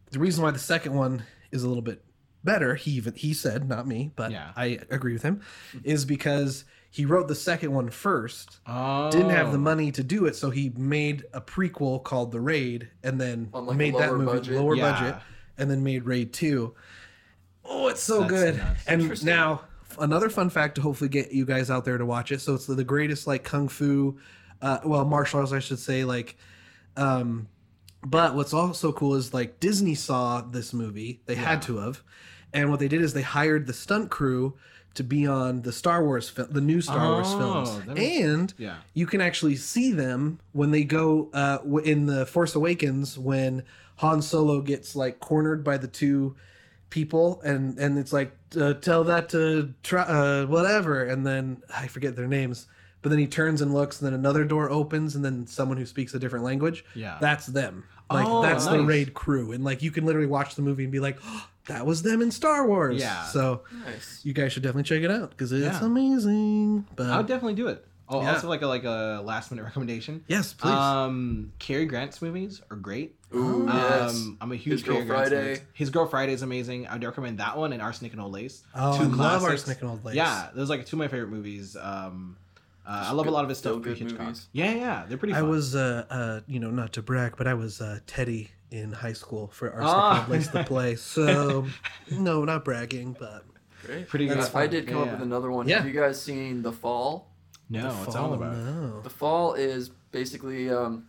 the reason why the second one is a little bit better he even he said not me but
Yeah.
i agree with him is because he wrote the second one first
Oh.
didn't have the money to do it so he made a prequel called the raid and then
like,
made that movie
budget?
lower
Yeah.
budget and then made raid 2 oh it's so
That's
good
nuts.
and now another fun fact to hopefully get you guys out there to watch it so it's the, the greatest like kung fu uh, well martial arts i should say like um but what's also cool is like Disney saw this movie. They had to have. And what they did is they hired the stunt crew to be on the Star Wars the new Star Wars
Oh,
films.
that makes-
And
Yeah.
you can actually see them when they go uh w- in the Force Awakens when Han Solo gets like cornered by the two people and and it's like uh, tell that to try uh, whatever and then I forget their names but then he turns and looks and then another door opens and then someone who speaks a different language
Yeah.
that's them like
Oh,
that's the raid crew and like you can literally watch the movie and be like oh, that was them in Star Wars
Yeah.
so
Nice.
you guys should definitely check it out because it's
Yeah.
amazing but
I would definitely do it. Oh,
Yeah.
also like a like a last minute recommendation.
yes please
Um, Cary Grant's movies are great.
Ooh, yes.
Um, I'm a huge
His Girl
Cary Grant
Friday.
fan. His Girl Friday is amazing. I'd recommend that one and Arsenic and Old Lace.
Oh, I love Arsenic and Old Lace.
Yeah, those are like two of my favorite movies. Um, uh, I love a lot of his stuff.
good
Hitchcock.
movies.
Yeah, yeah, they're pretty.
I was, uh, uh, you know, not to brag, but I was uh, Teddy in high school for Arsenic
Ah.
and Lace the play. So, no, not bragging, but
Great.
Pretty good.
I did come
Yeah,
up
yeah.
with another one.
Yeah.
Have you guys seen The Fall?
no,
The
what's
Fall,
all about?
No.
The Fall is basically um,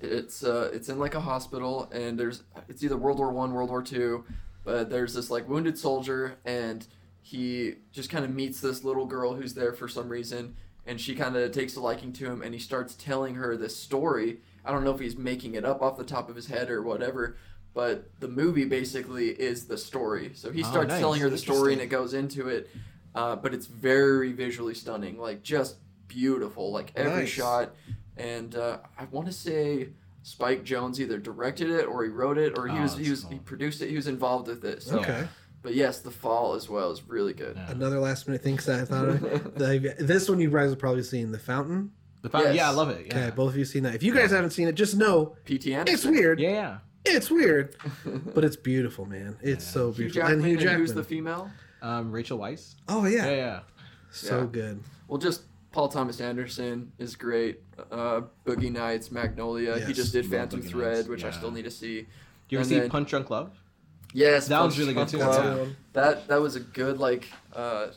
it's uh, it's in like a hospital, and there's it's either World War One, World War Two, but there's this like wounded soldier, and he just kind of meets this little girl who's there for some reason, and she kind of takes a liking to him, and he starts telling her this story. I don't know if he's making it up off the top of his head or whatever, but the movie basically is the story. So he
Oh,
starts
nice.
telling her the story, and it goes into it. Uh, but it's very visually stunning, like just beautiful, like every
Nice.
shot. And uh, I want to say Spike Jonze either directed it or he wrote it or he
Oh,
was he was
cool.
he produced it. He was involved with it. So.
Okay.
But yes, The Fall as well is really good.
Yeah.
Another last minute thing 'cause I thought of. The- this one you guys have probably seen, The Fountain.
The Fountain-
Yes.
Yeah, I love it. Yeah.
Okay, both of you seen that. If you guys haven't seen it, just know
PTN.
it's weird.
yeah, yeah.
It's weird, but it's beautiful, man. It's so
Hugh
beautiful.
Jackman,
and Hugh
and
Jackman.
who's the female?
Um, Rachel Weisz.
oh yeah,
Yeah, yeah.
so
Yeah.
good.
Well, just Paul Thomas Anderson is great. Uh, Boogie Nights, Magnolia. He just did Phantom Thread,
Nights,
which I still need to see.
Do you ever
And
see
then-
Punch Drunk Love?
Yes,
That one's really good too.
That's a
Love.
good one.
That that was a good like uh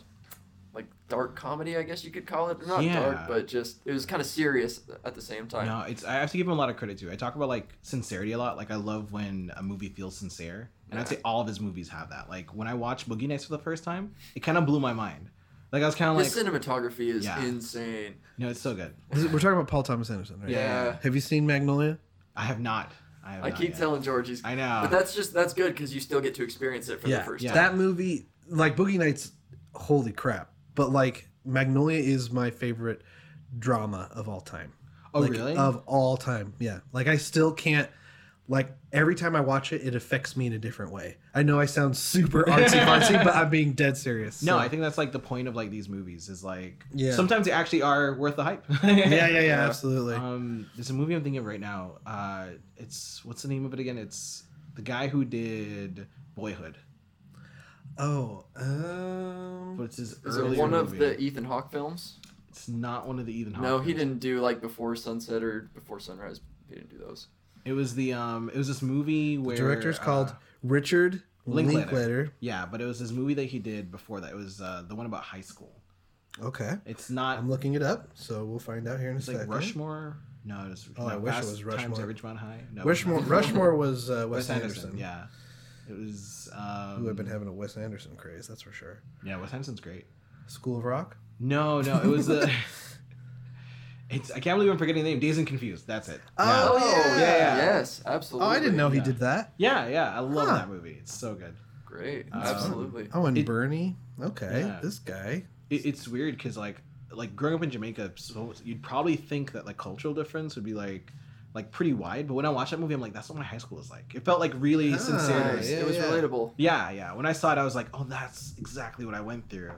like dark comedy, I guess you could call it. Not
Yeah.
dark, but just it was kind of serious at the same time.
No, it's I have to give him a lot of credit too. I talk about like sincerity a lot. Like I love when a movie feels sincere, and I'd say all of his movies have that. Like when I watched Boogie Nights for the first time, it kind of blew my mind. Like I was kind of like,
His cinematography is
Yeah.
insane.
No, it's so good.
We're talking about Paul Thomas Anderson, right?
Yeah.
Have you seen Magnolia?
I have not. I, have
I keep
yet.
telling George he's.
I know.
But that's just that's good because you still get to experience it for the first time.
Yeah, that movie, like Boogie Nights, holy crap! But like Magnolia is my favorite drama of all time.
Oh,
Like,
really?
Of all time, yeah. Like I still can't. Like every time I watch it, it affects me in a different way. I know I sound super artsy fartsy, but I'm being dead serious.
No, I think that's like the point of like these movies is like
Yeah.
sometimes they actually are worth the hype.
yeah, yeah, yeah, absolutely.
Um, there's a movie I'm thinking of right now. Uh, it's what's the name of it again? It's the guy who did Boyhood.
Oh, um,
But it's his
Is it
earlier
one of the Ethan Hawke films?
It's not one of the Ethan Hawke.
No, he
films.
didn't do like Before Sunset or Before Sunrise. He didn't do those.
It was the um. It was this movie where
director's
uh,
called Richard
Linklater.
Linklater.
Yeah, but it was this movie that he did before that. It was uh, the one about high school.
Okay,
It's not.
I'm looking it up, so we'll find out here in a
It's like
second.
Rushmore. No, it's
Oh, I wish it was
Times
Rushmore.
at Ridgemont High. No,
Rushmore, Rushmore was uh, Wes,
Wes
Anderson.
Anderson. Yeah, it was. Um,
who had been having a Wes Anderson craze, that's for sure.
Yeah, Wes Anderson's great.
School of Rock.
No, no, it was uh, It's I can't believe I'm forgetting the name. Dazed and Confused. That's it.
Oh, yeah.
Yes, absolutely.
Oh, I didn't know he did that.
Yeah, yeah. I love
Huh.
that movie. It's so good.
Great.
Um,
Absolutely.
Oh, and
It-
Bernie. Okay,
Yeah.
this guy.
It, it's weird because like like growing up in Jamaica, so you'd probably think that like cultural difference would be like like pretty wide. But when I watched that movie, I'm like, that's what my high school is like. It felt like really
Ah,
sincere.
yeah,
it was
yeah.
relatable.
Yeah, yeah. When I saw it, I was like, oh, that's exactly what I went through.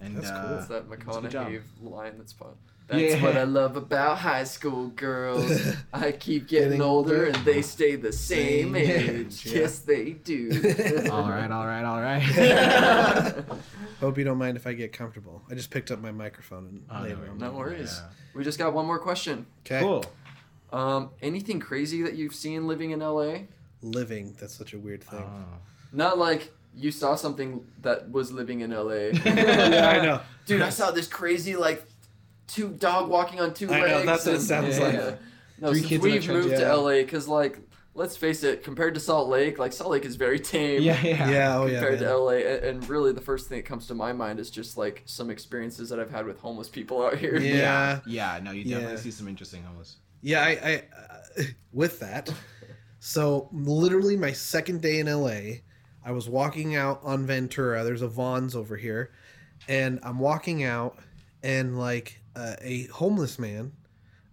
And
That's cool.
uh,
It's that
good job.
McConaughey line that's fun. That's
Yeah.
what I love about high school girls. I keep getting,
Getting
older
older.
and they stay the same
Same
age.
age, yeah.
Yes, they do.
all right, all right, all right.
Hope you don't mind if I get comfortable. I just picked up my microphone and
Oh,
laid
no
it
no worries.
Yeah.
We just got one more question.
Okay.
cool.
Um, anything crazy that you've seen living in LA?
Living. That's such a weird thing.
Oh.
Not like you saw something that was living in LA.
yeah, I know.
Dude, I saw this crazy like two dog walking on two
I know,
legs.
that's what it
and-
sounds
Yeah,
like.
yeah.
No,
Three
since
kids in a
we've
trench,
moved to. LA, because like, let's face it, compared to Salt Lake, like Salt Lake is very tame.
Yeah, yeah.
Yeah, oh yeah.
Compared
man.
to LA, a- and really the first thing that comes to my mind is just like some experiences that I've had with homeless people out here.
Yeah.
Yeah, no, you definitely
Yeah.
see some interesting homeless.
Yeah, I, I uh, with that. So literally my second day in LA, I was walking out on Ventura. There's a Vons over here, and I'm walking out, and like uh, a homeless man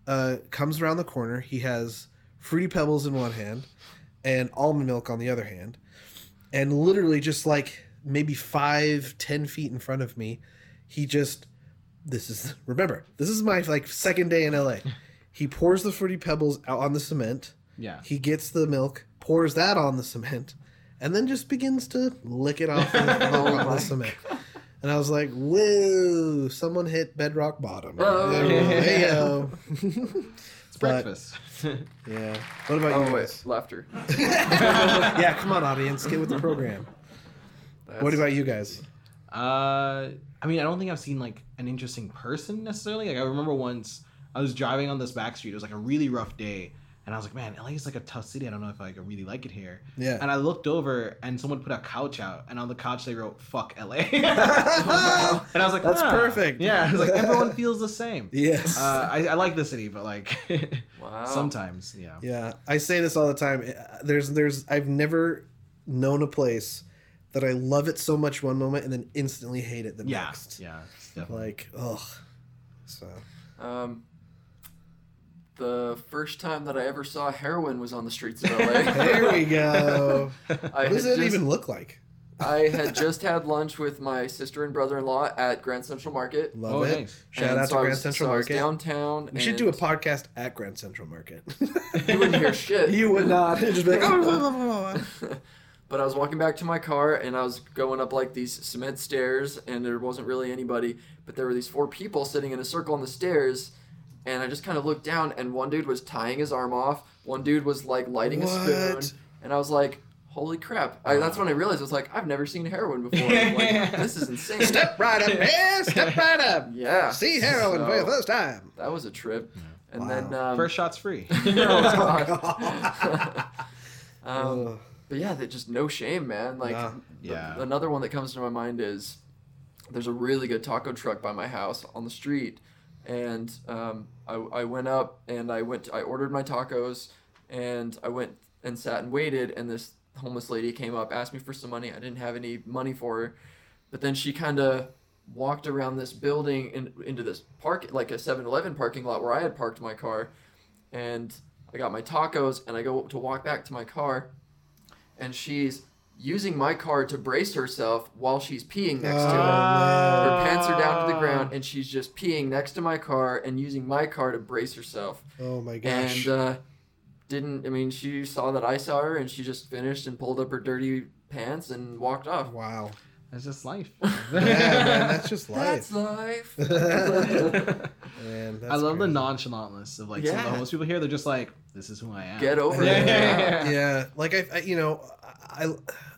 uh, comes around the corner. He has fruity pebbles in one hand, and almond milk on the other hand, and literally just like maybe five, ten feet in front of me, he just this is remember this is my like second day in LA. He pours the fruity pebbles out on the cement.
Yeah.
He gets the milk, pours that on the cement, and then just begins to lick it off the,
Oh
on the cement. And I was like, "Whoa! Someone hit bedrock bottom."
Oh.
Hey-o.
It's
But-
breakfast.
yeah. What about
Oh
you
wait,
guys?
laughter.
yeah, come on, audience, get with the program. What about you guys?
Uh, I mean, I don't think I've seen like an interesting person necessarily. Like I remember once I was driving on this back street. It was like a really rough day, and I was like, "Man, LA is like a tough city. I don't know if like, I really like it here."
Yeah.
And I looked over, and someone put a couch out, and on the couch they wrote "fuck LA," and I was like,
That's
"Huh."
perfect.
Yeah, I was like, everyone feels the same.
Yes.
Uh, I, I like the city, but like,
Wow.
sometimes, yeah.
Yeah, I say this all the time. There's, there's, I've never known a place that I love it so much one moment and then instantly hate it the
Yeah,
next.
yeah, it's definitely.
Like, ugh. So.
Um, the first time that I ever saw heroin was on the streets of LA.
There we go. What does it
just-
even look like?
I had just had lunch with my sister and brother-in-law at Grand Central Market.
Love
Oh,
it.
nice.
Shout
And
out
so
to Grand
was-
Central
so I was
Market.
downtown.
We should do a podcast at Grand Central Market.
You wouldn't hear shit.
you would not. Just be like, oh, blah, blah, blah, blah.
But I was walking back to my car and I was going up like these cement stairs and there wasn't really anybody, but there were these four people sitting in a circle on the stairs and I just kind of looked down and one dude was tying his arm off, one dude was like lighting a spoon, and I was like, "Holy crap!" I, that's when I realized I was like, "I've never seen heroin before. like, this is insane."
Step right up, man. Step right up.
Yeah.
See heroin for the
So,
first time.
That was a trip. And
Wow.
then um,
First shot's free.
oh, God. um,
Ugh.
but yeah, that just no shame, man. Like,
Nah.
th-
Yeah.
another one that comes to my mind is there's a really good taco truck by my house on the street, and um, I, I went up and I went, I ordered my tacos, and I went and sat and waited, and this homeless lady came up, asked me for some money. I didn't have any money for her, but then she kind of walked around this building in, into this park, like a 7-Eleven parking lot where I had parked my car, and I got my tacos, and I go to walk back to my car, and she's using my car to brace herself while she's peeing next to it. Her pants are down to the ground, and she's just peeing next to my car and using my car to brace herself.
Oh my gosh.
And uh, didn't I mean she saw that I saw her, and she just finished and pulled up her dirty pants and walked off.
wow.
That's just life.
yeah, man, that's just life.
That's life.
Man, that's
I love the nonchalantness of like some of the
Yeah.
homeless people here. They're just like, "This is who I am."
Get over
yeah,
it.
Yeah, yeah,
yeah like I, I you know i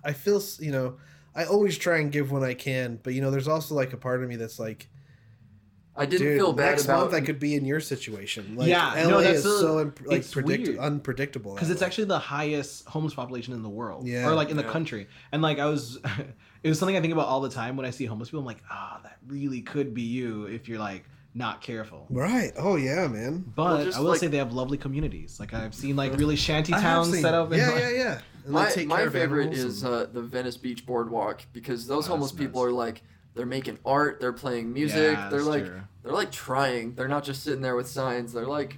i feel you know i always try and give when i can but you know there's also like a part of me that's like
I didn't
dude,
feel bad
next
about
month i could be in your situation like
Yeah,
la
no, that's
is
a-
so imp- like predict- unpredictable
because it's
way.
actually the highest homeless population in the world,
Yeah.
or like in the country. And like I was, it was something I think about all the time when I see homeless people. I'm like, ah, that really could be you if you're like not careful.
right oh yeah man
But
Well, just
I will
like-
say they have lovely communities. Like I've seen like really shanty towns
seen-
set up. in,
yeah
like-
yeah yeah and
my,
they take
my
care
favorite
animals
is
and-
uh, the Venice Beach Boardwalk because those
Oh,
homeless people
nice.
are like they're making art, they're playing music,
Yeah,
they're like
true.
they're like trying. They're not just sitting there with signs. They're like,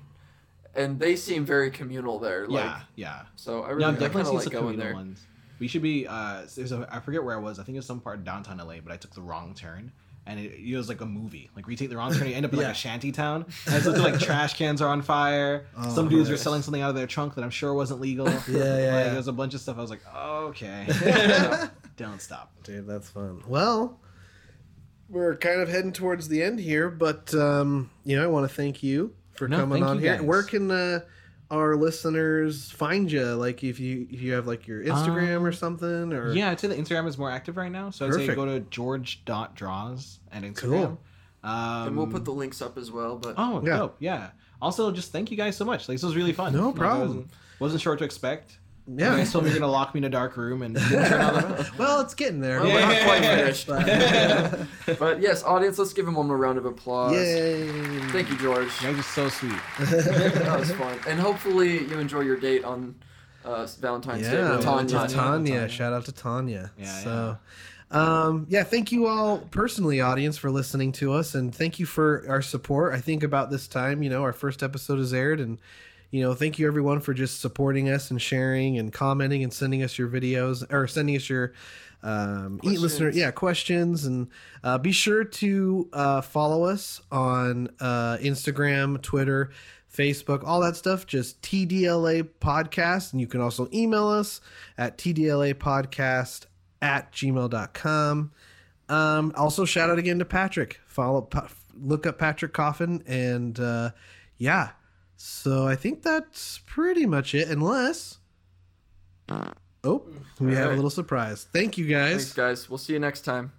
and they seem very communal there. Like,
yeah, yeah.
So I
Yeah,
really,
I've
I
definitely
kind of
seen
like
some
going there.
ones. We should be. Uh, there's a. I forget where I was. I think it was some part of downtown LA, but I took the wrong turn. And it, it was like a movie. Like retake the wrong turn, you end up in like a shanty town. And it's like trash cans are on fire.
Oh,
Some dudes are selling something out of their trunk that I'm sure wasn't legal.
Yeah, yeah,
Like,
yeah.
There's a bunch of stuff. I was like, okay, don't stop.
Dude, that's fun. Well, we're kind of heading towards the end here, but um, you know, I want to thank you for
No,
coming on here.
guys.
Where can uh, our listeners find you? Like, if you if you have like your Instagram or
Um,
something, or
Yeah, I'd say the Instagram is more active right now. So I'd say go to george.draws and Instagram.
Cool.
Um,
and we'll put the links up as well. But
Oh,
Yeah.
dope. Yeah. Also, just thank you guys so much. Like, this was really fun.
No
Like, I
problem.
wasn't, wasn't sure what to expect.
Yeah.
You guys told me you're gonna lock me in a dark room and turn out that well.
well, it's getting there.
Well, we're not quite finished.
But-
but yes, audience, let's give him one more round of applause.
Yay!
Thank you, George.
That was so sweet.
that was fun, and hopefully you enjoy your date on uh, Valentine's Day
Yeah,
with
Tanya.
Tanya.
Tanya.
Tanya.
Shout out to Tanya.
Yeah,
So, um, yeah, thank you all personally, audience, for listening to us, and thank you for our support. I think about this time, you know, our first episode is aired, and you know, thank you everyone for just supporting us and sharing and commenting and sending us your videos or sending us your um, eat listener, yeah, questions, and uh, be sure to uh, follow us on uh, Instagram, Twitter. Facebook, all that stuff, just TDLA podcast. And you can also email us at TDLA podcast at gmail.com. Um, also, shout out again to Patrick. Follow, pa- look up Patrick Coffin. And uh, yeah, so I think that's pretty much it, unless. Oh, we have a little surprise. Thank you guys.
Thanks, guys. We'll see you next time.